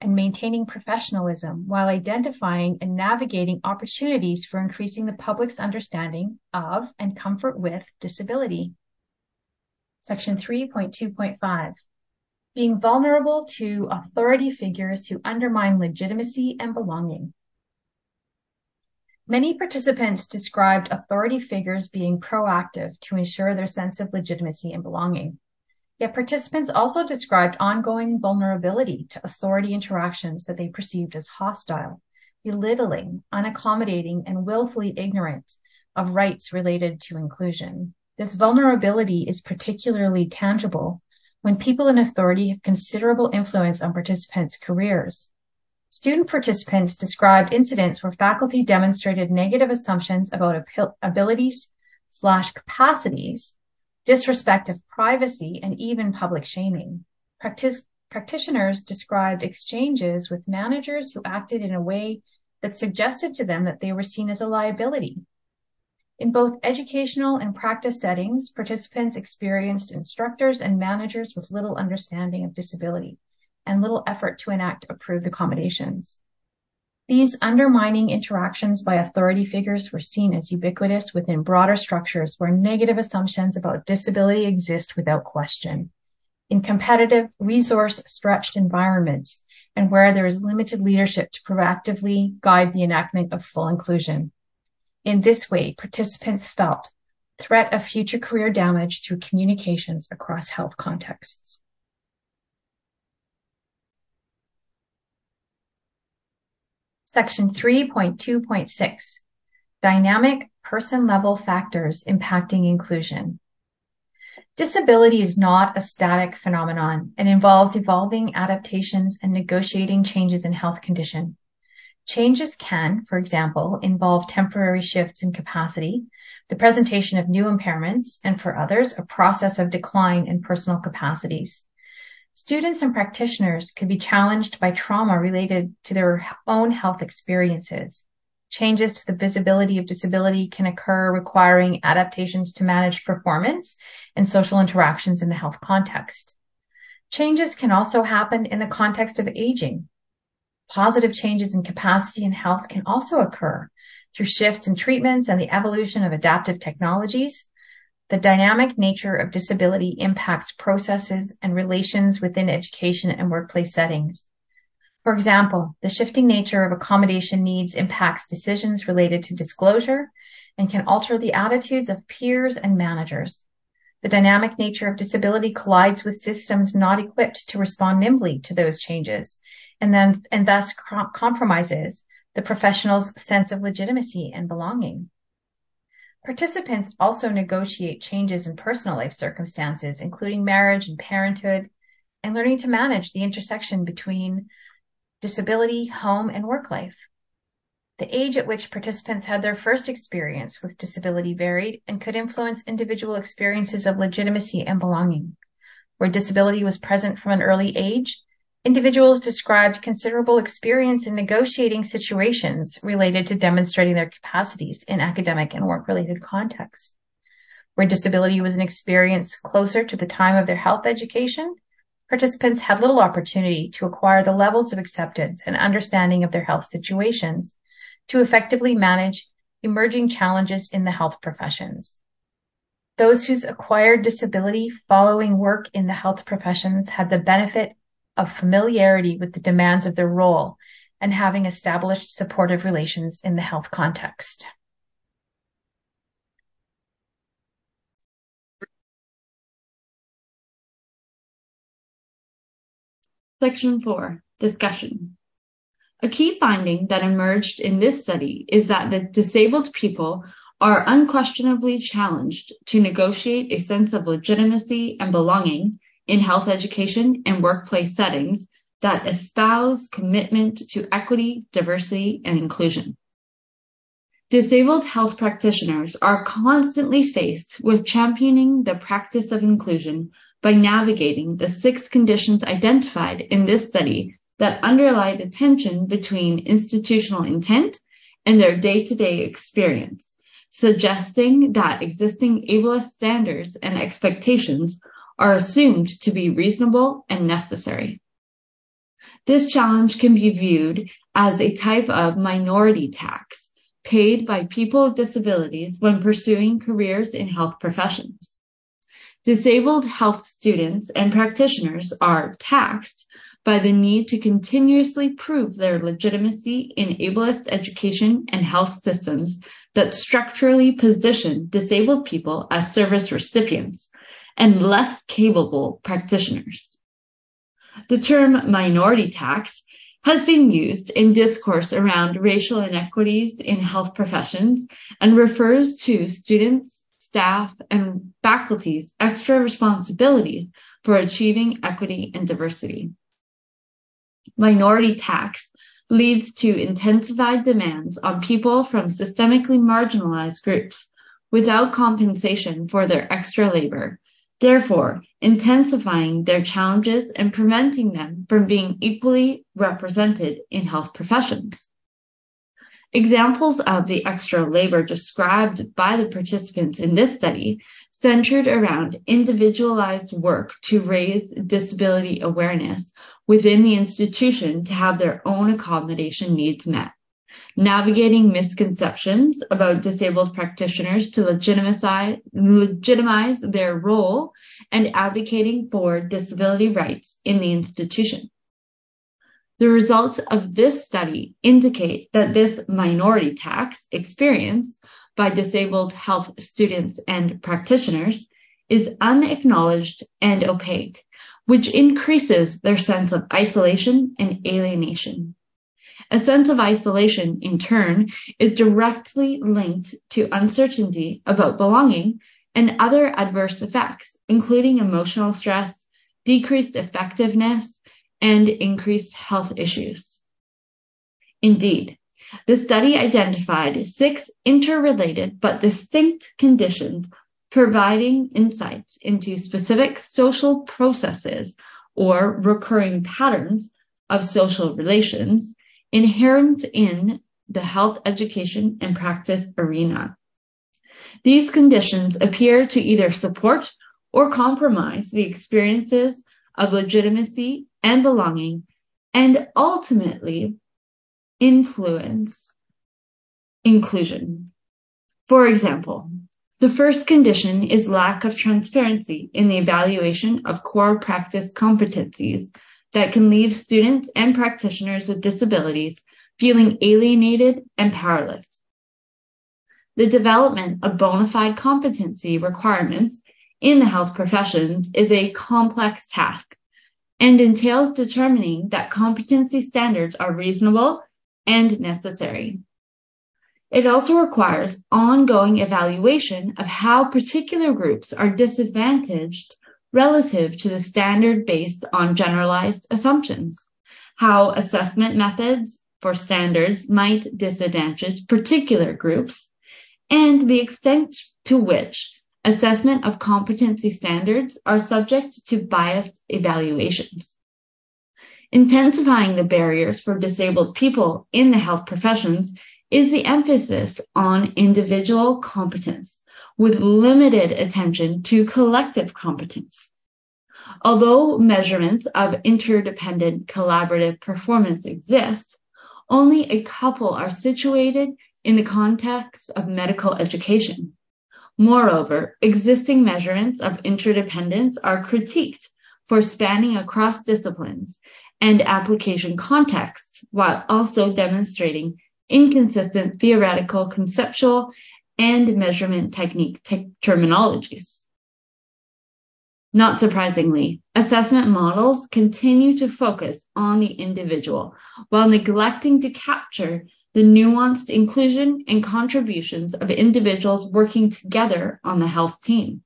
and maintaining professionalism while identifying and navigating opportunities for increasing the public's understanding of and comfort with disability. Section 3.2.5 Being vulnerable to authority figures who undermine legitimacy and belonging. Many participants described authority figures being proactive to ensure their sense of legitimacy and belonging. Yet participants also described ongoing vulnerability to authority interactions that they perceived as hostile, belittling, unaccommodating, and willfully ignorant of rights related to inclusion. This vulnerability is particularly tangible when people in authority have considerable influence on participants' careers. Student participants described incidents where faculty demonstrated negative assumptions about abilities slash capacities disrespect of privacy, and even public shaming. Practitioners described exchanges with managers who acted in a way that suggested to them that they were seen as a liability. In both educational and practice settings, participants experienced instructors and managers with little understanding of disability and little effort to enact approved accommodations. These undermining interactions by authority figures were seen as ubiquitous within broader structures where negative assumptions about disability exist without question. In competitive, resource-stretched environments and where there is limited leadership to proactively guide the enactment of full inclusion. In this way, participants felt threat of future career damage through communications across health contexts. Section 3.2.6 Dynamic person level factors impacting inclusion. Disability is not a static phenomenon and involves evolving adaptations and negotiating changes in health condition. Changes can, for example, involve temporary shifts in capacity, the presentation of new impairments, and for others, a process of decline in personal capacities. Students and practitioners could be challenged by trauma related to their own health experiences. Changes to the visibility of disability can occur requiring adaptations to manage performance and social interactions in the health context. Changes can also happen in the context of aging. Positive changes in capacity and health can also occur through shifts in treatments and the evolution of adaptive technologies. The dynamic nature of disability impacts processes and relations within education and workplace settings. For example, the shifting nature of accommodation needs impacts decisions related to disclosure and can alter the attitudes of peers and managers. The dynamic nature of disability collides with systems not equipped to respond nimbly to those changes and then and thus compromises the professional's sense of legitimacy and belonging. Participants also negotiate changes in personal life circumstances, including marriage and parenthood, and learning to manage the intersection between disability, home, and work life. The age at which participants had their first experience with disability varied and could influence individual experiences of legitimacy and belonging. Where disability was present from an early age, individuals described considerable experience in negotiating situations related to demonstrating their capacities in academic and work-related contexts. Where disability was an experience closer to the time of their health education, participants had little opportunity to acquire the levels of acceptance and understanding of their health situations to effectively manage emerging challenges in the health professions. Those whose acquired disability following work in the health professions had the benefit of familiarity with the demands of their role and having established supportive relations in the health context. Section 4 Discussion a key finding that emerged in this study is that the disabled people are unquestionably challenged to negotiate a sense of legitimacy and belonging in health education and workplace settings that espouse commitment to equity, diversity, and inclusion. Disabled health practitioners are constantly faced with championing the practice of inclusion by navigating the six conditions identified in this study that underlie the tension between institutional intent and their day-to-day experience, suggesting that existing ableist standards and expectations are assumed to be reasonable and necessary. This challenge can be viewed as a type of minority tax paid by people with disabilities when pursuing careers in health professions. Disabled health students and practitioners are taxed by the need to continuously prove their legitimacy in ableist education and health systems that structurally position disabled people as service recipients and less capable practitioners. The term minority tax has been used in discourse around racial inequities in health professions and refers to students, staff, and faculty's extra responsibilities for achieving equity and diversity minority tax leads to intensified demands on people from systemically marginalized groups without compensation for their extra labor, therefore intensifying their challenges and preventing them from being equally represented in health professions. Examples of the extra labor described by the participants in this study centered around individualized work to raise disability awareness within the institution to have their own accommodation needs met, navigating misconceptions about disabled practitioners to legitimize, their role, and advocating for disability rights in the institution. The results of this study indicate that this minority tax experience by disabled health students and practitioners is unacknowledged and opaque, which increases their sense of isolation and alienation. A sense of isolation, in turn, is directly linked to uncertainty about belonging and other adverse effects, including emotional stress, decreased effectiveness, and increased health issues. Indeed, the study identified six interrelated but distinct conditions providing insights into specific social processes or recurring patterns of social relations inherent in the health education and practice arena. These conditions appear to either support or compromise the experiences of legitimacy and belonging and ultimately influence inclusion. For example, the first condition is lack of transparency in the evaluation of core practice competencies that can leave students and practitioners with disabilities feeling alienated and powerless. The development of bona fide competency requirements in the health professions is a complex task and entails determining that competency standards are reasonable and necessary. It also requires ongoing evaluation of how particular groups are disadvantaged relative to the standard based on generalized assumptions, how assessment methods for standards might disadvantage particular groups, and the extent to which assessment of competency standards are subject to biased evaluations. Intensifying the barriers for disabled people in the health professions is the emphasis on individual competence with limited attention to collective competence. Although measurements of interdependent collaborative performance exist, only a couple are situated in the context of medical education. Moreover, existing measurements of interdependence are critiqued for spanning across disciplines and application contexts while also demonstrating inconsistent theoretical, conceptual, and measurement technique te- terminologies. Not surprisingly, assessment models continue to focus on the individual while neglecting to capture the nuanced inclusion and contributions of individuals working together on the health team.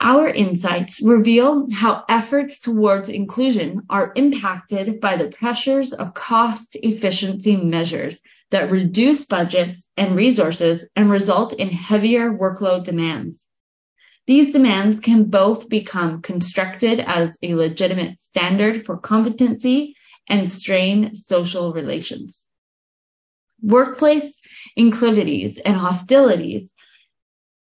Our insights reveal how efforts towards inclusion are impacted by the pressures of cost efficiency measures that reduce budgets and resources and result in heavier workload demands. These demands can both become constructed as a legitimate standard for competency and strain social relations. Workplace inclivities and hostilities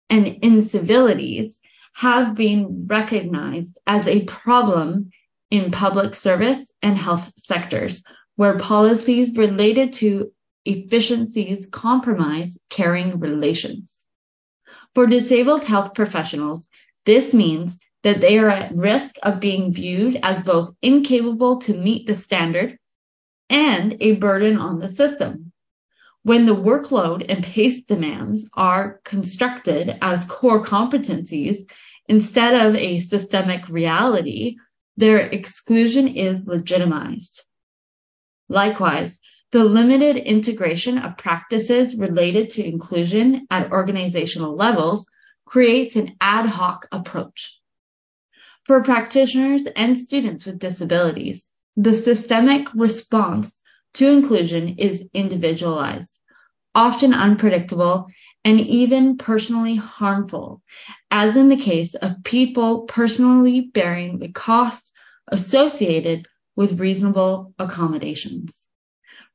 and incivilities have been recognized as a problem in public service and health sectors where policies related to efficiencies compromise caring relations. For disabled health professionals, this means that they are at risk of being viewed as both incapable to meet the standard and a burden on the system. When the workload and pace demands are constructed as core competencies Instead of a systemic reality, their exclusion is legitimized. Likewise, the limited integration of practices related to inclusion at organizational levels creates an ad hoc approach. For practitioners and students with disabilities, the systemic response to inclusion is individualized, often unpredictable, and even personally harmful, as in the case of people personally bearing the costs associated with reasonable accommodations.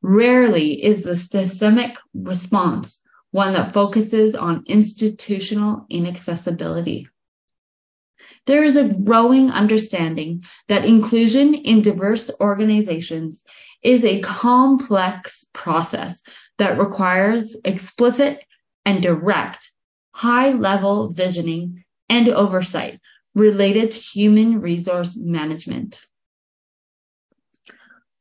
Rarely is the systemic response one that focuses on institutional inaccessibility. There is a growing understanding that inclusion in diverse organizations is a complex process that requires explicit and direct high level visioning and oversight related to human resource management.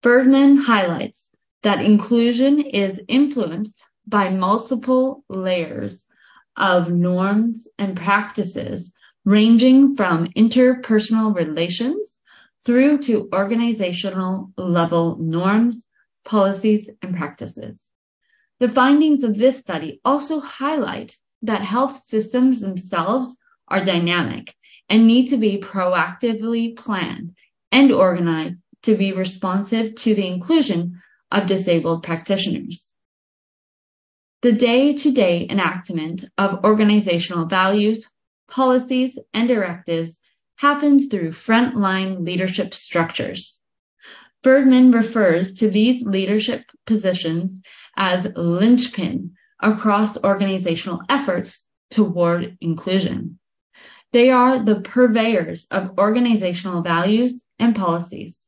Bergman highlights that inclusion is influenced by multiple layers of norms and practices ranging from interpersonal relations through to organizational level norms, policies, and practices. The findings of this study also highlight that health systems themselves are dynamic and need to be proactively planned and organized to be responsive to the inclusion of disabled practitioners. The day-to-day enactment of organizational values, policies, and directives happens through frontline leadership structures. Ferdman refers to these leadership positions as linchpin across organizational efforts toward inclusion. They are the purveyors of organizational values and policies.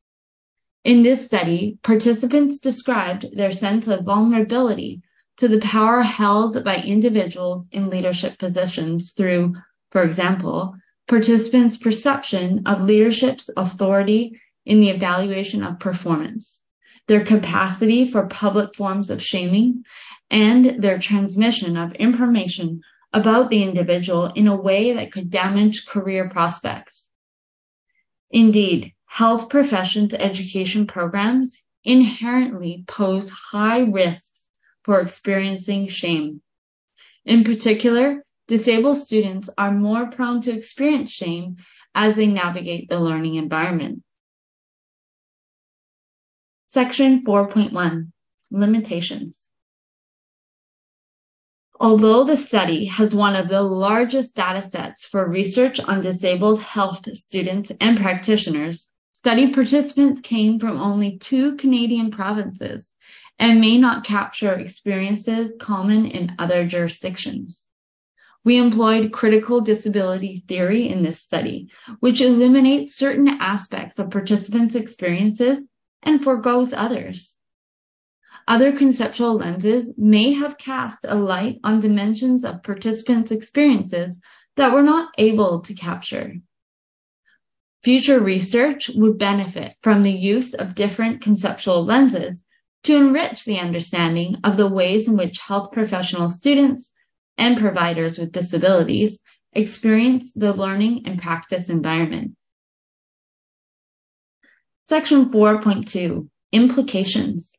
In this study, participants described their sense of vulnerability to the power held by individuals in leadership positions through, for example, participants' perception of leadership's authority in the evaluation of performance, their capacity for public forms of shaming, and their transmission of information about the individual in a way that could damage career prospects. Indeed, health professions education programs inherently pose high risks for experiencing shame. In particular, disabled students are more prone to experience shame as they navigate the learning environment. Section 4.1 Limitations Although the study has one of the largest data sets for research on disabled health students and practitioners, study participants came from only two Canadian provinces and may not capture experiences common in other jurisdictions. We employed critical disability theory in this study, which eliminates certain aspects of participants' experiences and foregoes others. Other conceptual lenses may have cast a light on dimensions of participants' experiences that we're not able to capture. Future research would benefit from the use of different conceptual lenses to enrich the understanding of the ways in which health professional students and providers with disabilities experience the learning and practice environment. Section 4.2 Implications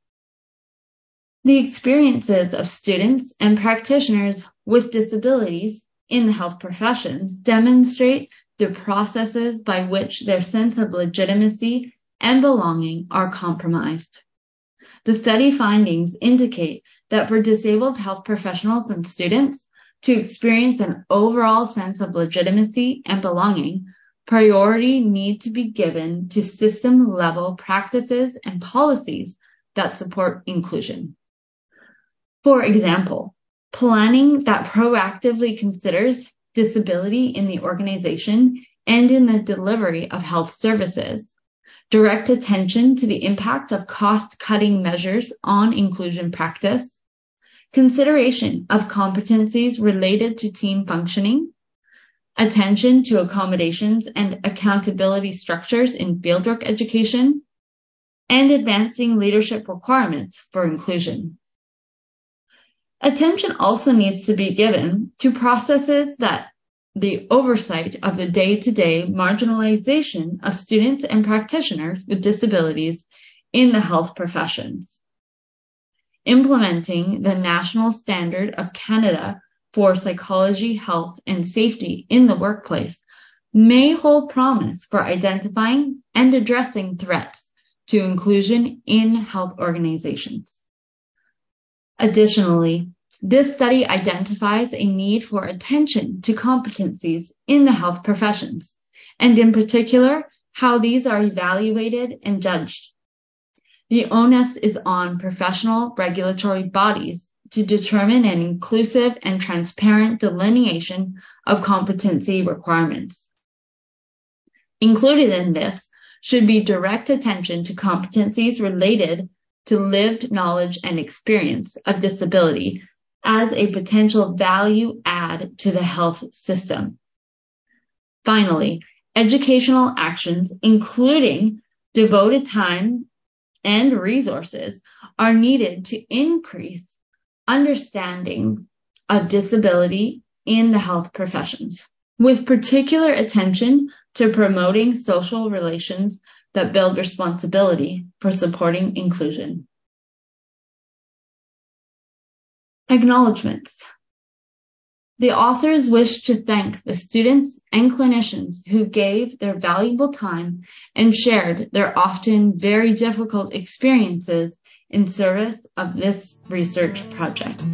The experiences of students and practitioners with disabilities in the health professions demonstrate the processes by which their sense of legitimacy and belonging are compromised. The study findings indicate that for disabled health professionals and students to experience an overall sense of legitimacy and belonging, priority need to be given to system level practices and policies that support inclusion. For example, planning that proactively considers disability in the organization and in the delivery of health services. Direct attention to the impact of cost-cutting measures on inclusion practice, consideration of competencies related to team functioning, attention to accommodations and accountability structures in fieldwork education, and advancing leadership requirements for inclusion. Attention also needs to be given to processes that the oversight of the day-to-day marginalization of students and practitioners with disabilities in the health professions. Implementing the National Standard of Canada for Psychology, Health, and Safety in the Workplace may hold promise for identifying and addressing threats to inclusion in health organizations. Additionally, this study identifies a need for attention to competencies in the health professions, and in particular, how these are evaluated and judged. The onus is on professional regulatory bodies to determine an inclusive and transparent delineation of competency requirements. Included in this should be direct attention to competencies related to lived knowledge and experience of disability as a potential value add to the health system. Finally, educational actions, including devoted time and resources, are needed to increase understanding of disability in the health professions, with particular attention to promoting social relations that build responsibility for supporting inclusion. Acknowledgements. The authors wish to thank the students and clinicians who gave their valuable time and shared their often very difficult experiences in service of this research project.